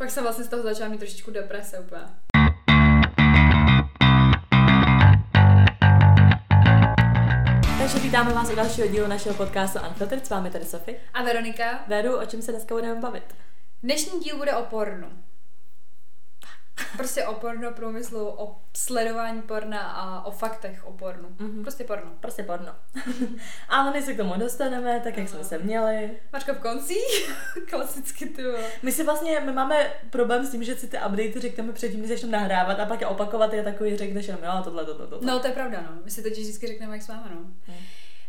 Pak jsem vlastně z toho začala mít trošičku deprese úplně. Takže vítáme vás u dalšího dílu našeho podcastu Unfiltered. S vámi tady Sofie. A Veronika? Veru, o čem se dneska budeme bavit? Dnešní díl bude o pornu. Prostě o porno průmyslu, o sledování porna a o faktech o pornu. Mm-hmm. Prostě porno. Prostě porno. Ale než se k tomu dostaneme, tak jak jsme se měli. Mačka v konci, klasicky ty. My si vlastně, my máme problém s tím, že si ty updaty řekneme předtím, než začneme nahrávat a pak je opakovat je takový, řekneš jenom, jo, tohle, tohle, tohle. No to je pravda, no. My si teď vždycky řekneme, jak s váma, no. Hmm.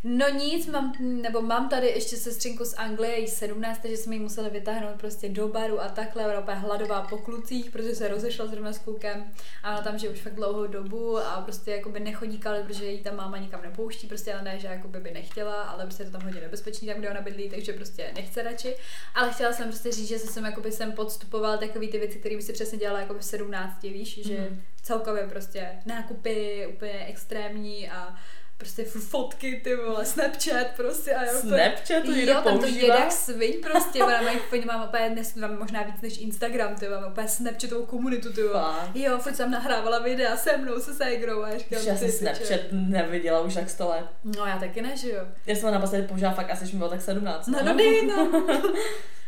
No nic, mám, nebo mám tady ještě sestřinku z Anglie, jí 17, takže jsme ji museli vytáhnout prostě do baru a takhle, ona úplně hladová po klucích, protože se rozešla zrovna s klukem a ona tam žije už fakt dlouhou dobu a prostě jakoby nechodí kali, protože jí ta máma nikam nepouští, prostě ale ne, že jakoby by nechtěla, ale prostě je to tam hodně nebezpečný tam, kde ona bydlí, takže prostě nechce radši. Ale chtěla jsem prostě říct, že jsem jakoby sem podstupoval takové ty věci, které by si přesně dělala jako v 17, víš, mm-hmm. že mhm. celkově prostě nákupy úplně extrémní a prostě fotky, ty vole, Snapchat prostě. A Snapchat to Jo, tam to jede jak sviň prostě, ona mají, oni mám úplně, dnes mám možná víc než Instagram, ty mám úplně Snapchatovou komunitu, ty vole. Jo, furt jsem nahrávala videa se mnou, se Segrou a říkám, Já jsem Snapchat neviděla už tak 100 let. No já taky ne, že jo. Já jsem ho naposledy použila fakt asi, když mi bylo tak 17. No, no, no.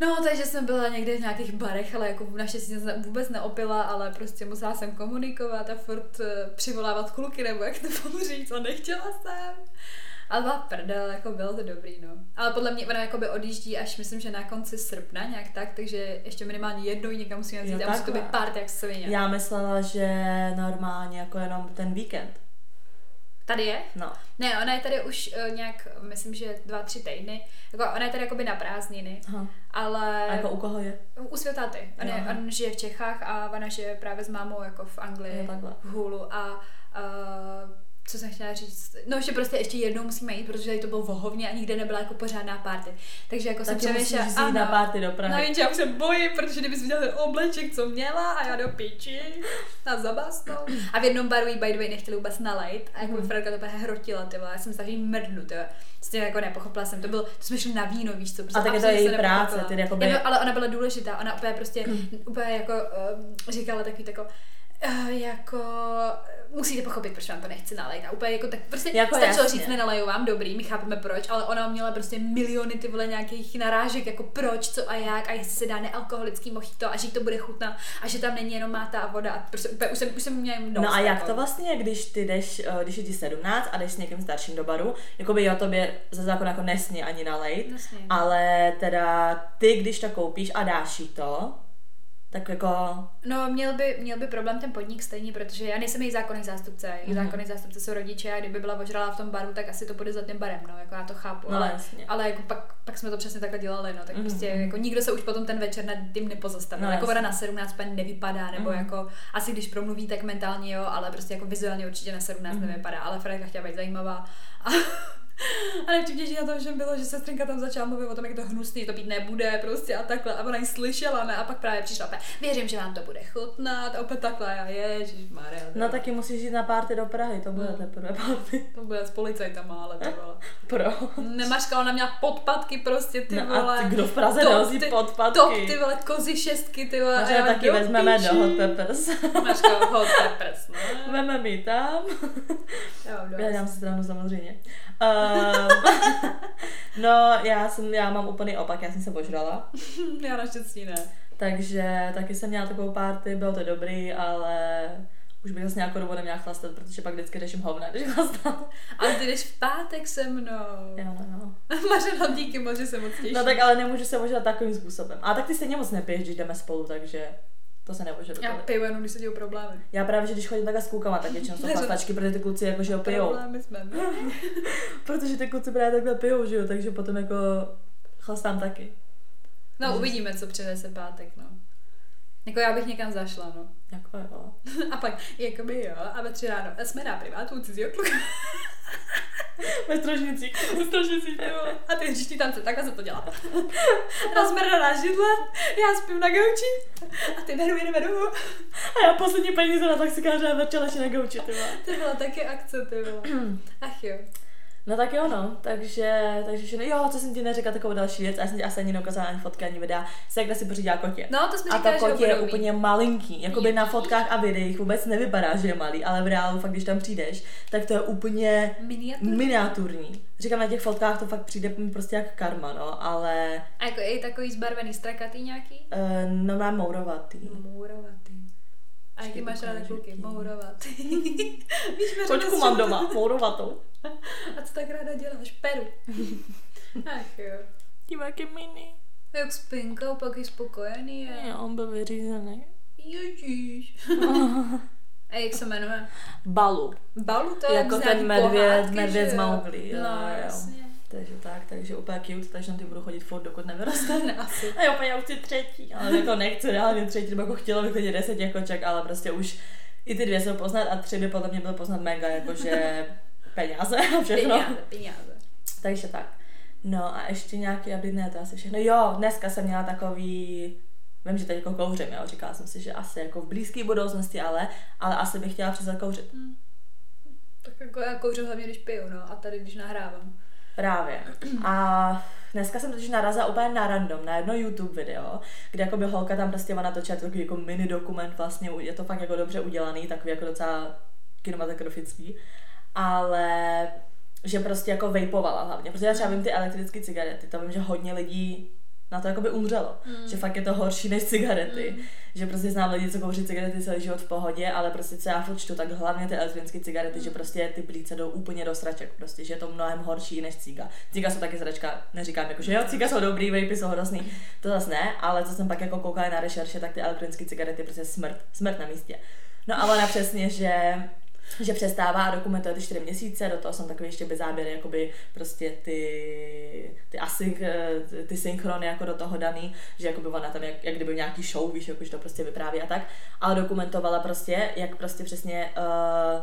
no. Takže jsem byla někde v nějakých barech, ale jako naštěstí jsem vůbec neopila, ale prostě musela jsem komunikovat a furt uh, přivolávat kluky, nebo jak to budu říct, a nechtěla jsem. Ale byla prdel, jako bylo to dobrý, no. Ale podle mě ona jakoby odjíždí až myslím, že na konci srpna nějak tak, takže ještě minimálně jednou někam musíme jít a musí to být pár jak svině. Já myslela, že normálně jako jenom ten víkend. Tady je? No. Ne, ona je tady už uh, nějak, myslím, že dva, tři týdny. Jako, ona je tady jakoby na prázdniny. Aha. Ale... A jako u koho je? U světáty. On, je, on žije v Čechách a ona žije právě s mámou jako v Anglii, v Hulu. A uh, co jsem chtěla říct, no že prostě ještě jednou musíme jít, protože to bylo vohovně a nikde nebyla jako pořádná party. Takže jako tak jsem přemýšlela, ano, na party do Prahy. No jenže já už se bojím, protože kdybys viděl ten obleček, co měla a já do piči na zabasnou. A v jednom baru jí by the way nechtěli vůbec nalejt a jako mm. Fredka to úplně hrotila, ty já jsem se takový mrdnu, ty s tím jako nepochopila jsem, to byl, to jsme šli na víno, víš co, prostě a tak je to její práce, ty jako by... ale ona byla důležitá, ona úplně prostě, mm. úplně jako uh, říkala taky tako, uh, jako musíte pochopit, proč vám to nechci nalejt. A úplně jako tak prostě jako stačilo říct, nenaleju vám, dobrý, my chápeme proč, ale ona měla prostě miliony ty vole nějakých narážek, jako proč, co a jak, a jestli se dá nealkoholický mochito a že to bude chutná a že tam není jenom máta a voda. A prostě úplně, už jsem, už jsem měla No a jak jako. to vlastně když ty jdeš, eh, když je ti 17 a jdeš s někým starším do baru, jako by o tobě za zákon jako nesmí ani nalejt, nesmí. ale teda ty, když to koupíš a dáš jí to, tak jako... No, měl by, měl by problém ten podnik stejně, protože já nejsem její zákonný zástupce. Její mm-hmm. zákonný zástupce jsou rodiče a kdyby byla ožrala v tom baru, tak asi to bude za tím barem, no, jako já to chápu. No, ale, jasně. ale jako pak, pak jsme to přesně takhle dělali, no, tak mm-hmm. prostě jako nikdo se už potom ten večer nad tím nepozastavil. No, jako ona na 17 pen nevypadá, nebo mm-hmm. jako asi když promluví, tak mentálně jo, ale prostě jako vizuálně určitě na 17 mm-hmm. nevypadá, ale Fredka chtěla být zajímavá. A a nejvtipnější na tom všem bylo, že sestrinka tam začala mluvit o tom, jak to hnusný, to být nebude prostě a takhle. A ona ji slyšela, ne? A pak právě přišla opět, věřím, že vám to bude chutnat. A opět takhle, a ježiš, Maria. No taky musíš jít na párty do Prahy, to bude no. teprve párty. To bude s policajtama, ale to bylo. Pro. Nemařka, ona měla podpatky prostě, ty no vole. A ty, kdo v Praze top, nosí ty, podpatky? Top, ty vole, kozy šestky, ty vole. Možná taky vezmeme do Hot Peppers. Mařka, Hot Peppers, no. Veme mi tam. Jo, já dám si stranu samozřejmě. Um, no, já jsem, já mám úplný opak, já jsem se požrala. já naštěstí ne. Takže taky jsem měla takovou party, bylo to dobrý, ale už bych zase nějakou dobu neměla chlastat, protože pak vždycky řeším hovna, když chlastám. Ale ty jdeš v pátek se mnou. Jo, no, no. Mařeno, díky moc, že se moc těším. No tak ale nemůžu se možná takovým způsobem. A tak ty stejně moc nepiješ, když jdeme spolu, takže to se nepočítá. Já piju jenom, když se dějí problémy. Já právě, že když chodím takhle s klukama, tak většinou jsou chlastačky, protože ty kluci jako, že jo, pijou. Problémy jsme protože ty kluci právě takhle pijou, že jo, takže potom jako chlastám taky. No, takže uvidíme, co přinese pátek, no. Jako já bych někam zašla, no. Jako jo. a pak, jakoby jo, a ve tři ráno, jsme na privátu cizího kluka. Ve strožnicích. Ve strožnicích, A ty hřiští tance, takhle se to dělá. Rozmrdaná židle, já spím na gauči a ty veru jdeme domů. A já poslední peníze na taxikáře a začala na gauči, ty. To byla taky akce, ty. Ach jo. No tak jo, no, takže, takže že jo, co jsem ti neřekla, takovou další věc, a já jsem ti asi ani neukázala ani fotky, ani videa, kde si pořídila kotě. No, to jsme A to kotě je úplně malinký, jakoby na fotkách a videích vůbec nevypadá, že je malý, ale v reálu fakt, když tam přijdeš, tak to je úplně miniaturní. miniaturní. Říkám, na těch fotkách to fakt přijde prostě jak karma, no, ale... A jako je takový zbarvený strakatý nějaký? Uh, no, má mourovatý. Mourovatý. A jaký máš ráda kluky? Mourovatý. Víš, Kočku mám doma, mourovatou. A co tak ráda děláš? Peru. Ach jo. Diváky mini. Jak spinka, pak je spokojený. Je. Jo, on byl vyřízený. Ježíš. A jak se jmenuje? Balu. Balu to je Jako ten medvěd, pohádky, medvěd z Mowgli. No, jo. jasně. Takže tak, takže úplně cute, takže na ty budu chodit furt, dokud nevyroste. Ne, asi. A jo, já už chci třetí, ale jako nechci reálně třetí, nebo jako chtěla bych chodit deset koček, ale prostě už i ty dvě jsou poznat a tři by podle mě bylo poznat mega, jakože peníze a všechno. Peníze, peníze. Takže tak. No a ještě nějaký update, ne, to asi všechno. Jo, dneska jsem měla takový Vím, že teď jako kouřím, jo. Říkala jsem si, že asi jako v blízké budoucnosti, ale, ale asi bych chtěla přestat kouřit. Hmm. Tak jako já kouřím hlavně, když piju, no, a tady, když nahrávám. Právě. A dneska jsem totiž narazila úplně na random, na jedno YouTube video, kde jako by holka tam prostě ona točila takový jako mini dokument vlastně, je to fakt jako dobře udělaný, takový jako docela kinematografický, ale že prostě jako vejpovala hlavně, protože já třeba vím ty elektrické cigarety, to vím, že hodně lidí na to jakoby umřelo. Mm. Že fakt je to horší než cigarety. Mm. Že prostě znám lidi, co kouří cigarety celý život v pohodě, ale prostě co já furt čtu, tak hlavně ty elektronické cigarety, mm. že prostě ty plíce jdou úplně do sraček. Prostě, že je to mnohem horší než cíga. Cíga jsou taky sračka, neříkám jako, že jo, cíga jsou dobrý, vejpy jsou hrozný. To zase ne, ale co jsem pak jako koukala na rešerše, tak ty elektronické cigarety prostě smrt, smrt na místě. No a ona přesně, že že přestává a dokumentuje ty čtyři měsíce, do toho jsem takový ještě bez záběry, jakoby prostě ty, ty async, ty synchrony jako do toho daný, že jakoby ona tam jak, jak kdyby nějaký show, víš, jako, že to prostě vypráví a tak, ale dokumentovala prostě, jak prostě přesně uh,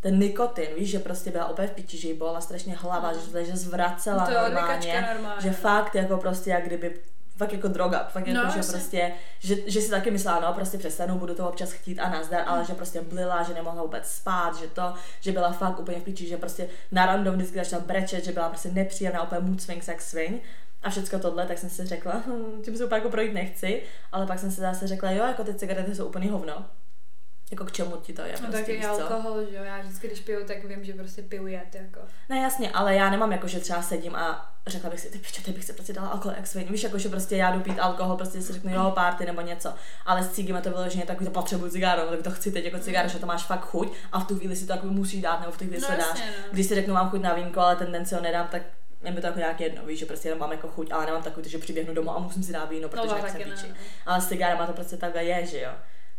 ten nikotin, víš, že prostě byla opět v piči, že jí byla strašně hlava, že, že zvracela to normálně, normálně, že fakt jako prostě jak kdyby fakt jako droga, fakt jako, no, že prostě, že, že si taky myslela, no prostě přestanu, budu to občas chtít a nazdar, ale že prostě blila, že nemohla vůbec spát, že to, že byla fakt úplně v piči, že prostě na random vždycky začala brečet, že byla prostě nepříjemná, úplně mood swing, sex swing. A všechno tohle, tak jsem si řekla, hm, tím se úplně jako projít nechci, ale pak jsem si zase řekla, jo, jako ty cigarety jsou úplně hovno. Jako k čemu ti to je? No prostě, tak je alkohol, že jo, já vždycky, když piju, tak vím, že prostě piju jet, jako. Ne, jasně, ale já nemám jako, že třeba sedím a řekla bych si, ty piče, ty bych si prostě dala alkohol jak svým. Víš, jako, že prostě já jdu pít alkohol, prostě si řeknu, jo, párty nebo něco. Ale s cígem to vyloženě tak, že potřebuji cigáru, tak to chci teď jako cigáru, že to máš fakt chuť a v tu chvíli si to jako musí dát, nebo v tu chvíli no, se dáš. No. Když si řeknu, mám chuť na vínko, ale ten den si ho nedám, tak je mi to jako nějak jedno, víš, že prostě jenom mám jako chuť, ale nemám takový, že přiběhnu domů a musím si dát víno, protože no, jsem píči. Ale s cigárama to prostě takhle je, že jo.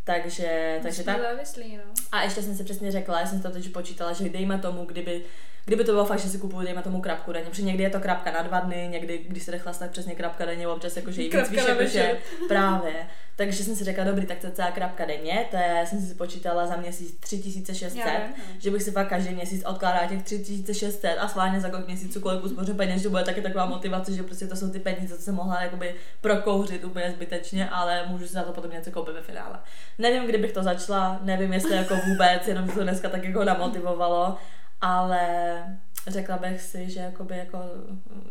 Takže, takže tak. Závislý, no. A ještě jsem si přesně řekla, já jsem to teď počítala, že dejme tomu, kdyby Kdyby to bylo fakt, že si kupuju, dejme tomu krapku denně, protože někdy je to krapka na dva dny, někdy, když se jde tak přesně krapka denně, občas jakože jí víc, víš, jakože právě. Takže jsem si řekla, dobrý, tak to celá krapka denně, to je, jsem si počítala za měsíc 3600, Já, no. že bych si fakt každý měsíc odkládala těch 3600 a sválně za kolik měsíců, kolik uspořím peněz, že bude taky taková motivace, že prostě to jsou ty peníze, co jsem mohla jakoby prokouřit úplně zbytečně, ale můžu si za to potom něco koupit ve finále. Nevím, kdybych to začala, nevím, jestli jako vůbec, jenom to dneska tak jako namotivovalo, ale řekla bych si, že jakoby jako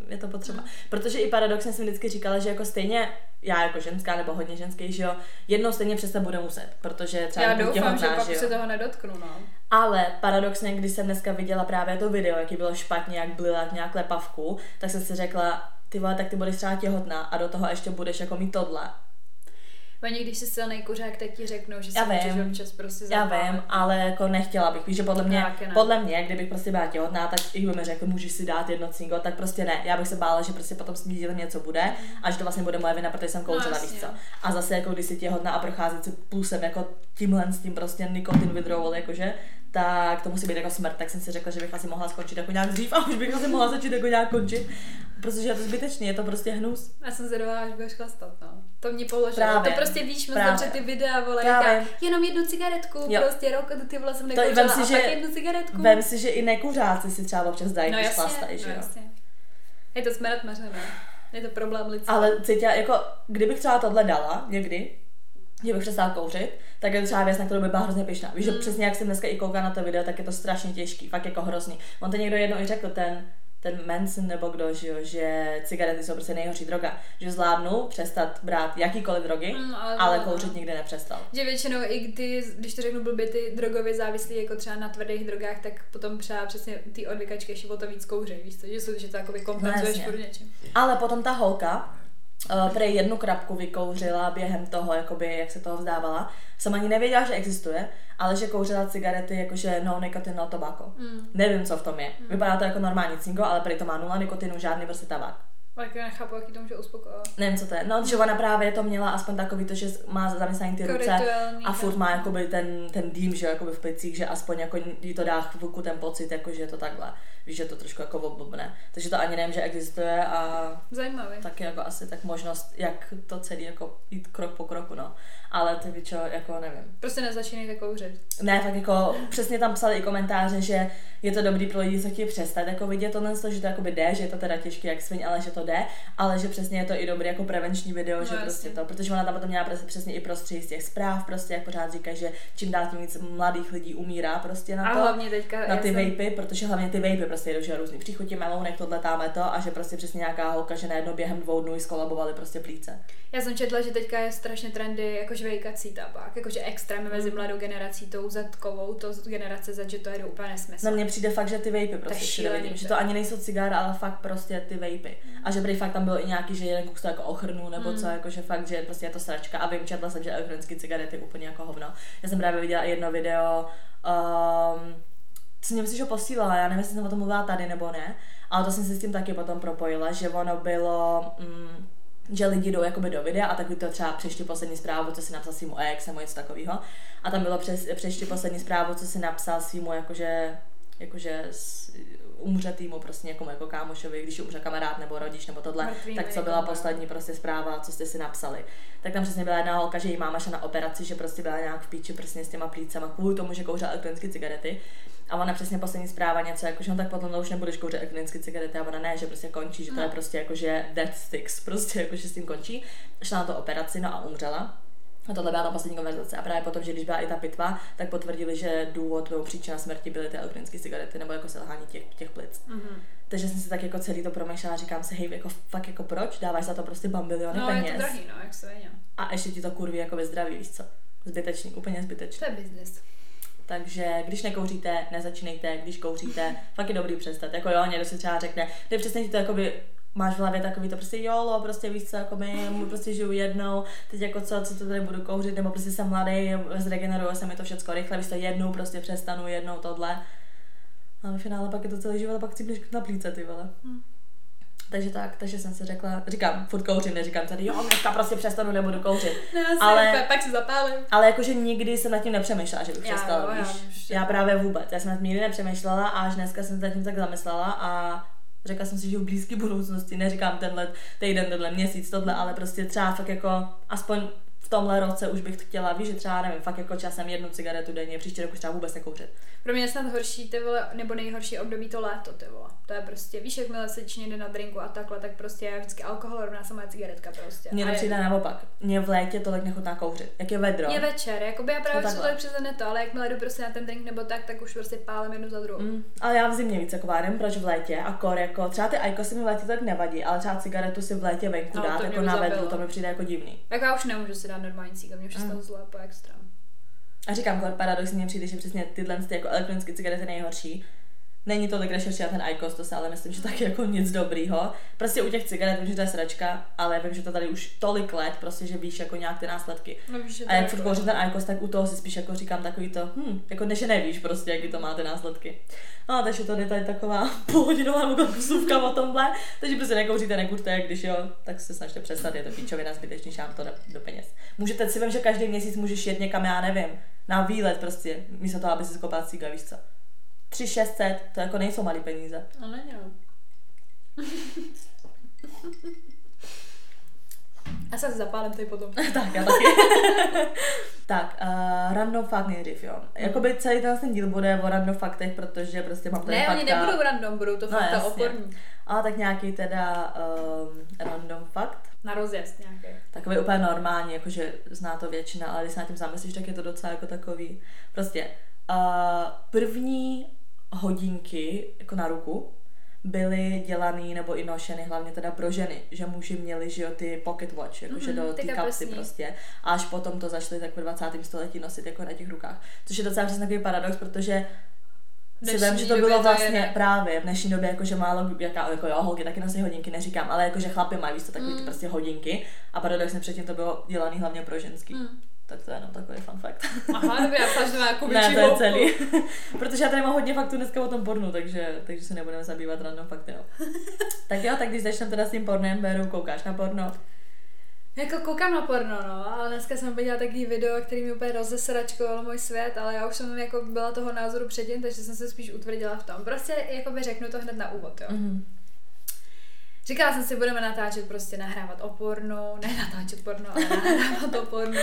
je to potřeba. Protože i paradoxně jsem vždycky říkala, že jako stejně já jako ženská nebo hodně ženský, že jo, jednou stejně přestat bude muset, protože třeba Já doufám, těhotná, že pak že se toho nedotknu, no. Ale paradoxně, když jsem dneska viděla právě to video, jaký bylo špatně, jak blila jak nějak lepavku, tak jsem si řekla, ty vole, tak ty budeš třeba těhotná a do toho ještě budeš jako mít tohle. Oni, když jsi silný kuřák, tak ti řeknou, že si můžeš občas prostě zapálit. Já vím, ale jako nechtěla bych, víš, že podle mě, podle mě, kdybych prostě byla těhotná, tak i mi řekl, můžeš si dát jedno cingo, tak prostě ne. Já bych se bála, že prostě potom s dílem něco bude a že to vlastně bude moje vina, protože jsem kouřila, no, víš co. A zase jako když si těhotná a prochází si pulsem jako tímhle s tím prostě nikotin withdrawal, jakože, tak to musí být jako smrt, tak jsem si řekla, že bych asi mohla skončit jako nějak dřív a už bych asi mohla začít jako nějak končit, protože je to zbytečný, je to prostě hnus. Já jsem zvědavá, až budeš chlastat, no. To mě položilo. Právě. To prostě víš moc dobře ty videa, vole, Právě. jenom jednu cigaretku, jo. prostě rok, ty vole jsem nekouřila si, a že, pak jednu cigaretku. Vem si, že i nekuřáci si třeba občas dají, no, když chlastají, že no, jo. Je to smrt mařené. Je to problém lidský. Ale cítila, jako, kdybych třeba tohle dala někdy, že bych přestala kouřit, tak je to třeba věc, na kterou by byla hrozně pyšná. Víš, že Mm. přesně jak jsem dneska i koukala na to video, tak je to strašně těžký, fakt jako hrozný. On to někdo jednou i řekl, ten, ten Manson nebo kdo, že, jo, že cigarety jsou prostě nejhorší droga, že zvládnu přestat brát jakýkoliv drogy, Mm, ale- ale kouřit nikdy nepřestal. Že většinou i ty, když to řeknu blbě, ty drogově závislí jako třeba na tvrdých drogách, tak potom třeba přesně ty odvykačky ještě o to víc kouří, víš co, že, jsou, že to jakoby kompenzuješ No, něčím. Ale potom ta holka, prej jednu krapku vykouřila během toho, jakoby, jak se toho vzdávala. Jsem ani nevěděla, že existuje, ale že kouřila cigarety jakože no nicotine, no tobacco. Mm. Nevím, co v tom je. Vypadá to jako normální cingo, ale prej to má nula nikotinu, žádný prostě tabák. Tak já nechápu, jaký to může uspokojovat. Nevím, co to je. No, že ona právě to měla aspoň takový to, že má zaměstnaný ty ruce a furt tak. má jakoby ten, ten dým, že jakoby v plicích, že aspoň jako jí to dá chvilku ten pocit, jako že je to takhle. Víš, že to trošku jako oblbne. Takže to ani nevím, že existuje a Zajímavý. taky jako asi tak možnost, jak to celý jako jít krok po kroku, no. Ale ty čo, jako nevím. Prostě nezačínejte kouřit. Ne, fakt jako přesně tam psali i komentáře, že je to dobrý pro lidi, co chtějí přestat jako vidět tohle, že to jakoby jde, že je to teda těžké jak sviň, ale že to jde, ale že přesně je to i dobrý jako prevenční video, No, že jasně. prostě to, protože ona tam potom měla přes- přesně i prostředí z těch zpráv, prostě jak pořád říká, že čím dál tím víc mladých lidí umírá prostě na A to hlavně teďka... na ty jsem- vejpy, protože hlavně ty vejpy prostě jdou, že různý příchutě, melounek, tohle, táme to a že prostě přesně nějaká holka, že najednou během dvou dnů skolabovaly prostě plíce. Já jsem četla, že teďka je strašně trendy jako žvejkací tabák, jakože extrém mezi mladou generací, tou zetkovou, to generace Z, že to je úplně nesmysl. Na mě přijde fakt, že ty vejpy prostě vidím, že to ani nejsou cigáry, ale fakt prostě ty vejpy. A že prý fakt tam bylo i nějaký, že jeden kus to jako ochrnu, nebo Mm. co, jako že fakt, že prostě je to sračka. A vím, četla jsem, že elektronické cigarety úplně jako hovno. Já jsem právě viděla jedno video, um, co mě myslíš, že posílala, já nevím, jestli jsem o tom mluvila tady nebo ne, ale to jsem si s tím taky potom propojila, že ono bylo, mm, že lidi jdou jakoby do videa a tak by to třeba přešli poslední zprávu, co si napsal svýmu ex nebo něco takového. A tam bylo přes, přešli poslední zprávu, co si napsal svýmu jakože, jakože s, umřetýmu prostě někomu jako kámošovi, když umře kamarád nebo rodič nebo tohle, Mrtvýmu tak co byla no. poslední prostě zpráva, co jste si napsali. Tak tam přesně byla jedna holka, že její máma šla na operaci, že prostě byla nějak v píči prostě s těma plícama kvůli tomu, že kouřila elektronické cigarety. A ona přesně poslední zpráva něco, jako, že no tak potom to už nebudeš kouřit elektronické cigarety a ona ne, že prostě končí, že to je prostě jako, že death sticks, prostě jako, že s tím končí. Šla na to operaci, no a umřela. A tohle byla ta poslední konverzace. A právě potom, že když byla i ta pitva, tak potvrdili, že důvod nebo příčina smrti byly ty elektronické cigarety nebo jako selhání těch, těch plic. Mhm. Takže jsem si tak jako celý to promýšlela a říkám si, hej, jako fakt jako proč? Dáváš za to prostě bambiliony No, je peněz. to drahý, no, jak se věděl. A ještě ti to kurví jako ve zdraví, víš co? Zbytečný, úplně zbytečný. To je business. Takže když nekouříte, nezačínejte, když kouříte, fakt je dobrý přestat. Jako jo, někdo si třeba řekne, ty přesně ti to jakoby máš v hlavě takový to prostě jolo, prostě víš co, jako my prostě žiju jednou, teď jako co, co to tady budu kouřit, nebo prostě jsem mladý, zregeneruje se mi to všechno rychle, víš to jednou prostě přestanu, jednou tohle. A ve finále pak je to celý život a pak blíž na plíce, ty vole. Hm. Takže tak, takže jsem si řekla, říkám, furt kouřím, neříkám tady, jo, dneska prostě přestanu, nebudu kouřit. No, já Ale- ale... pak si zapálím. Ale jakože nikdy jsem nad tím nepřemýšlela, že bych Já přestala, já víš. už- Já právě vůbec. Já jsem nad tím nikdy nepřemýšlela a až dneska jsem se nad tím tak zamyslela a řekla jsem si, že v blízké budoucnosti, neříkám tenhle týden, tenhle měsíc, tohle, ale prostě třeba fakt jako aspoň v tomhle roce už bych chtěla, víš, že třeba nevím, fakt jako časem jednu cigaretu denně, příští rok už třeba vůbec nekouřit. Pro mě je snad horší, ty vole, nebo nejhorší období to léto, ty vole. To je prostě, víš, jakmile se jde na drinku a takhle, tak prostě já vždycky alkohol rovná se moje cigaretka prostě. Mně to je- přijde naopak. Mně v létě tolik nechutná kouřit. Jak je vedro. Mě večer, jakoby já právě No no, takhle. to přes to, ale jakmile jdu prostě na ten drink nebo tak, tak už prostě pálím jednu za druhou. Mm, ale já v zimě víc jako várím, proč v létě a kor jako třeba ty ajkosy mi v létě tak nevadí, ale třeba cigaretu si v létě venku No, dát to mě jako na vedru, to mi přijde jako divný. Jako já už nemůžu si dát normální cíka, mě už Mm. zle po extrém. A říkám, paradoxně mně přijde, že přesně tyhle ty jako elektronické cigarety nejhorší. Není tolik rešerši na ten IQOS, to se ale myslím, že taky jako nic dobrýho. Prostě u těch cigaret vím, že to je sračka, ale vím, že to tady už tolik let, prostě, že víš jako nějak ty následky. No, víš, že A to jak je furt jako- kouřím ten IQOS, tak u toho si spíš jako říkám takový to, hm, jako než že nevíš prostě, jaký to má ty následky. No, takže to je tady taková půlhodinová kusůvka o tomhle. Takže prostě nekouříte, nekuřte, když jo, tak se snažte přestat, je to píčovina, zbytečný šám to do, do peněz. Můžete si vím, že každý měsíc můžeš jet někam, já nevím, na výlet prostě, místo toho, aby si skopal cíga, víš co. 3 600, to jako nejsou malý peníze. No není, no. Já se zapálím tady potom. tak, já taky. tak, uh, random fakt nejdřív, jo. Jakoby celý ten ten díl bude o random faktech, protože prostě mám tady Ne, fakta. oni nebudou random, budou to No, fakta jasně. oporní. Ale tak nějaký teda um, random fakt. na rozjezd nějaký. Takový úplně normální, jakože zná to většina, ale když se na tím zamyslíš, tak je to docela jako takový. Prostě uh, první hodinky jako na ruku byly dělaný nebo i nošeny hlavně teda pro ženy, že muži měli, že jo, ty pocket watch, jakože mm-hmm, do ty kapsy prostě. A až potom to začali tak v 20. století nosit jako na těch rukách. Což je docela přesně takový paradox, protože si vím, že to bylo vlastně je, právě v dnešní době, jakože málo, jaká, jako jo, holky taky nosí hodinky, neříkám, ale jakože chlapy mají víc to takový mm. ty prostě hodinky a paradoxně předtím to bylo dělané hlavně pro ženský. Mm. Tak to je jenom takový fun fact. Aha, dobře, já má jako Ne, to je celý. Protože já tady mám hodně faktů dneska o tom pornu, takže, takže se nebudeme zabývat random fakty, jo. tak jo, tak když začneme teda s tím pornem, Beru, koukáš na porno? Jako koukám na porno, no, ale dneska jsem viděla takový video, který mi úplně rozesračkoval můj svět, ale já už jsem jako byla toho názoru předtím, takže jsem se spíš utvrdila v tom. Prostě jako by řeknu to hned na úvod, jo. Mm-hmm. Říkala jsem si, budeme natáčet prostě nahrávat o porno, ne natáčet porno, ale nahrávat o porno.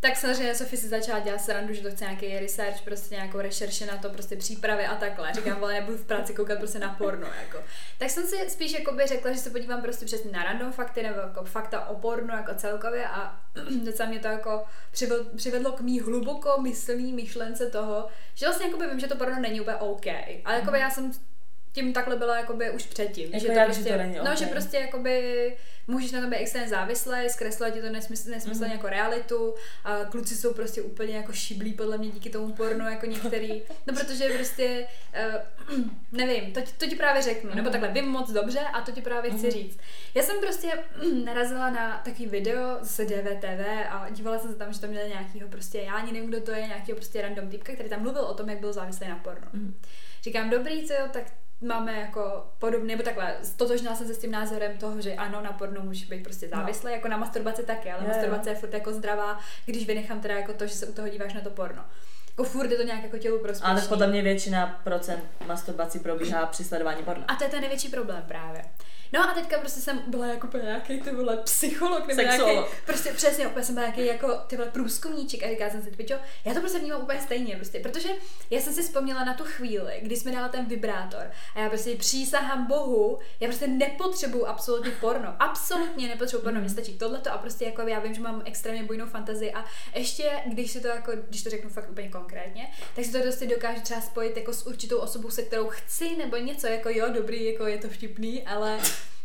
Tak samozřejmě Sofie si začala dělat srandu, že to chce nějaký research, prostě nějakou rešerši na to, prostě přípravy a takhle. Říkám, ale nebudu v práci koukat prostě na porno, jako. Tak jsem si spíš jako by řekla, že se podívám prostě přesně na random fakty nebo jako fakta o porno jako celkově a docela mě to jako přivedlo, k mý hluboko myslný myšlence toho, že vlastně jako by vím, že to porno není úplně OK. Ale jako já jsem tím takhle byla jakoby už předtím. Jako že to prostě, že to není no, okay. že prostě jakoby můžeš na to být extrémně závislý, zkreslovat ti to nesmysl, nesmyslně mm. jako realitu a kluci jsou prostě úplně jako šiblí podle mě díky tomu pornu jako některý, no protože prostě uh, nevím, to, to ti právě řeknu, mm. nebo takhle vím moc dobře a to ti právě mm. chci říct. Já jsem prostě narazila na takový video z DVTV a dívala jsem se tam, že tam měl nějakýho prostě, já ani nevím, kdo to je, nějakýho prostě random typka, který tam mluvil o tom, jak byl závislý na pornu. Mm. Říkám, dobrý, co jo, tak máme jako podobně, nebo takhle, stotožnila jsem se s tím názorem toho, že ano, na porno může být prostě závislý, no. jako na masturbaci taky, ale je, masturbace je furt jako zdravá, když vynechám teda jako to, že se u toho díváš na to porno. Jako furt je to nějak jako tělu prospěšný. Ale podle mě většina procent masturbací probíhá při sledování porno. A to je ten největší problém právě. No a teďka prostě jsem byla jako nějaký ty vole psycholog nebo nějaký, prostě přesně, úplně jsem byla nějaký jako ty vole průzkumníček a říká jsem si, Pičo, já to prostě vnímám úplně stejně, prostě, protože já jsem si vzpomněla na tu chvíli, kdy jsme dala ten vibrátor a já prostě přísahám Bohu, já prostě nepotřebuju absolutně porno, absolutně nepotřebuju porno, mě stačí tohleto a prostě jako já vím, že mám extrémně bujnou fantazii a ještě, když si to jako, když to řeknu fakt úplně konkrétně, tak si to prostě dokážu třeba spojit jako s určitou osobou, se kterou chci, nebo něco jako jo, dobrý, jako je to vtipný, ale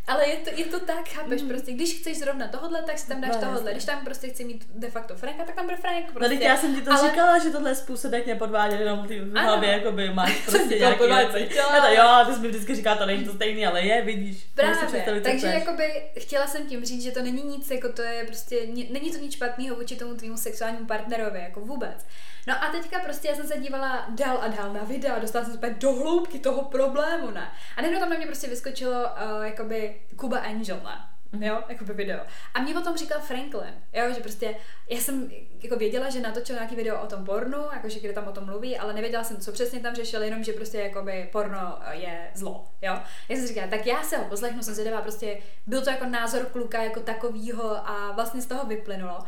ale je to, je to tak, chápeš, mm. prostě, když chceš zrovna tohle, tak si tam dáš no, tohle. Když tam prostě chci mít de facto Franka, tak tam bude Frank. Prostě. No, já jsem ti to ale... říkala, že tohle je způsob, jak mě podvádět, jenom ty v hlavě, jako by máš prostě nějaký věci. to, jo, ty jsi mi vždycky říká, to není to stejný, ale je, vidíš. Právě, takže jakoby chtěla jsem tím říct, že to není nic, jako to je prostě, není to nic špatného vůči tomu tvýmu sexuálnímu partnerovi, jako vůbec. No a teďka prostě já jsem se dívala dál a dál na videa, dostala jsem se do hloubky toho problému, ne? A najednou tam na mě prostě vyskočilo uh, jakoby Kuba Angel, ne? jo, jako by video. A mě o tom říkal Franklin, jo, že prostě, já jsem jako věděla, že natočil nějaký video o tom pornu, jakože kde tam o tom mluví, ale nevěděla jsem, co přesně tam řešil, jenom, že prostě jakoby porno je zlo, jo. Já jsem říkala, tak já se ho poslechnu, jsem zvědavá, prostě byl to jako názor kluka jako takovýho a vlastně z toho vyplynulo,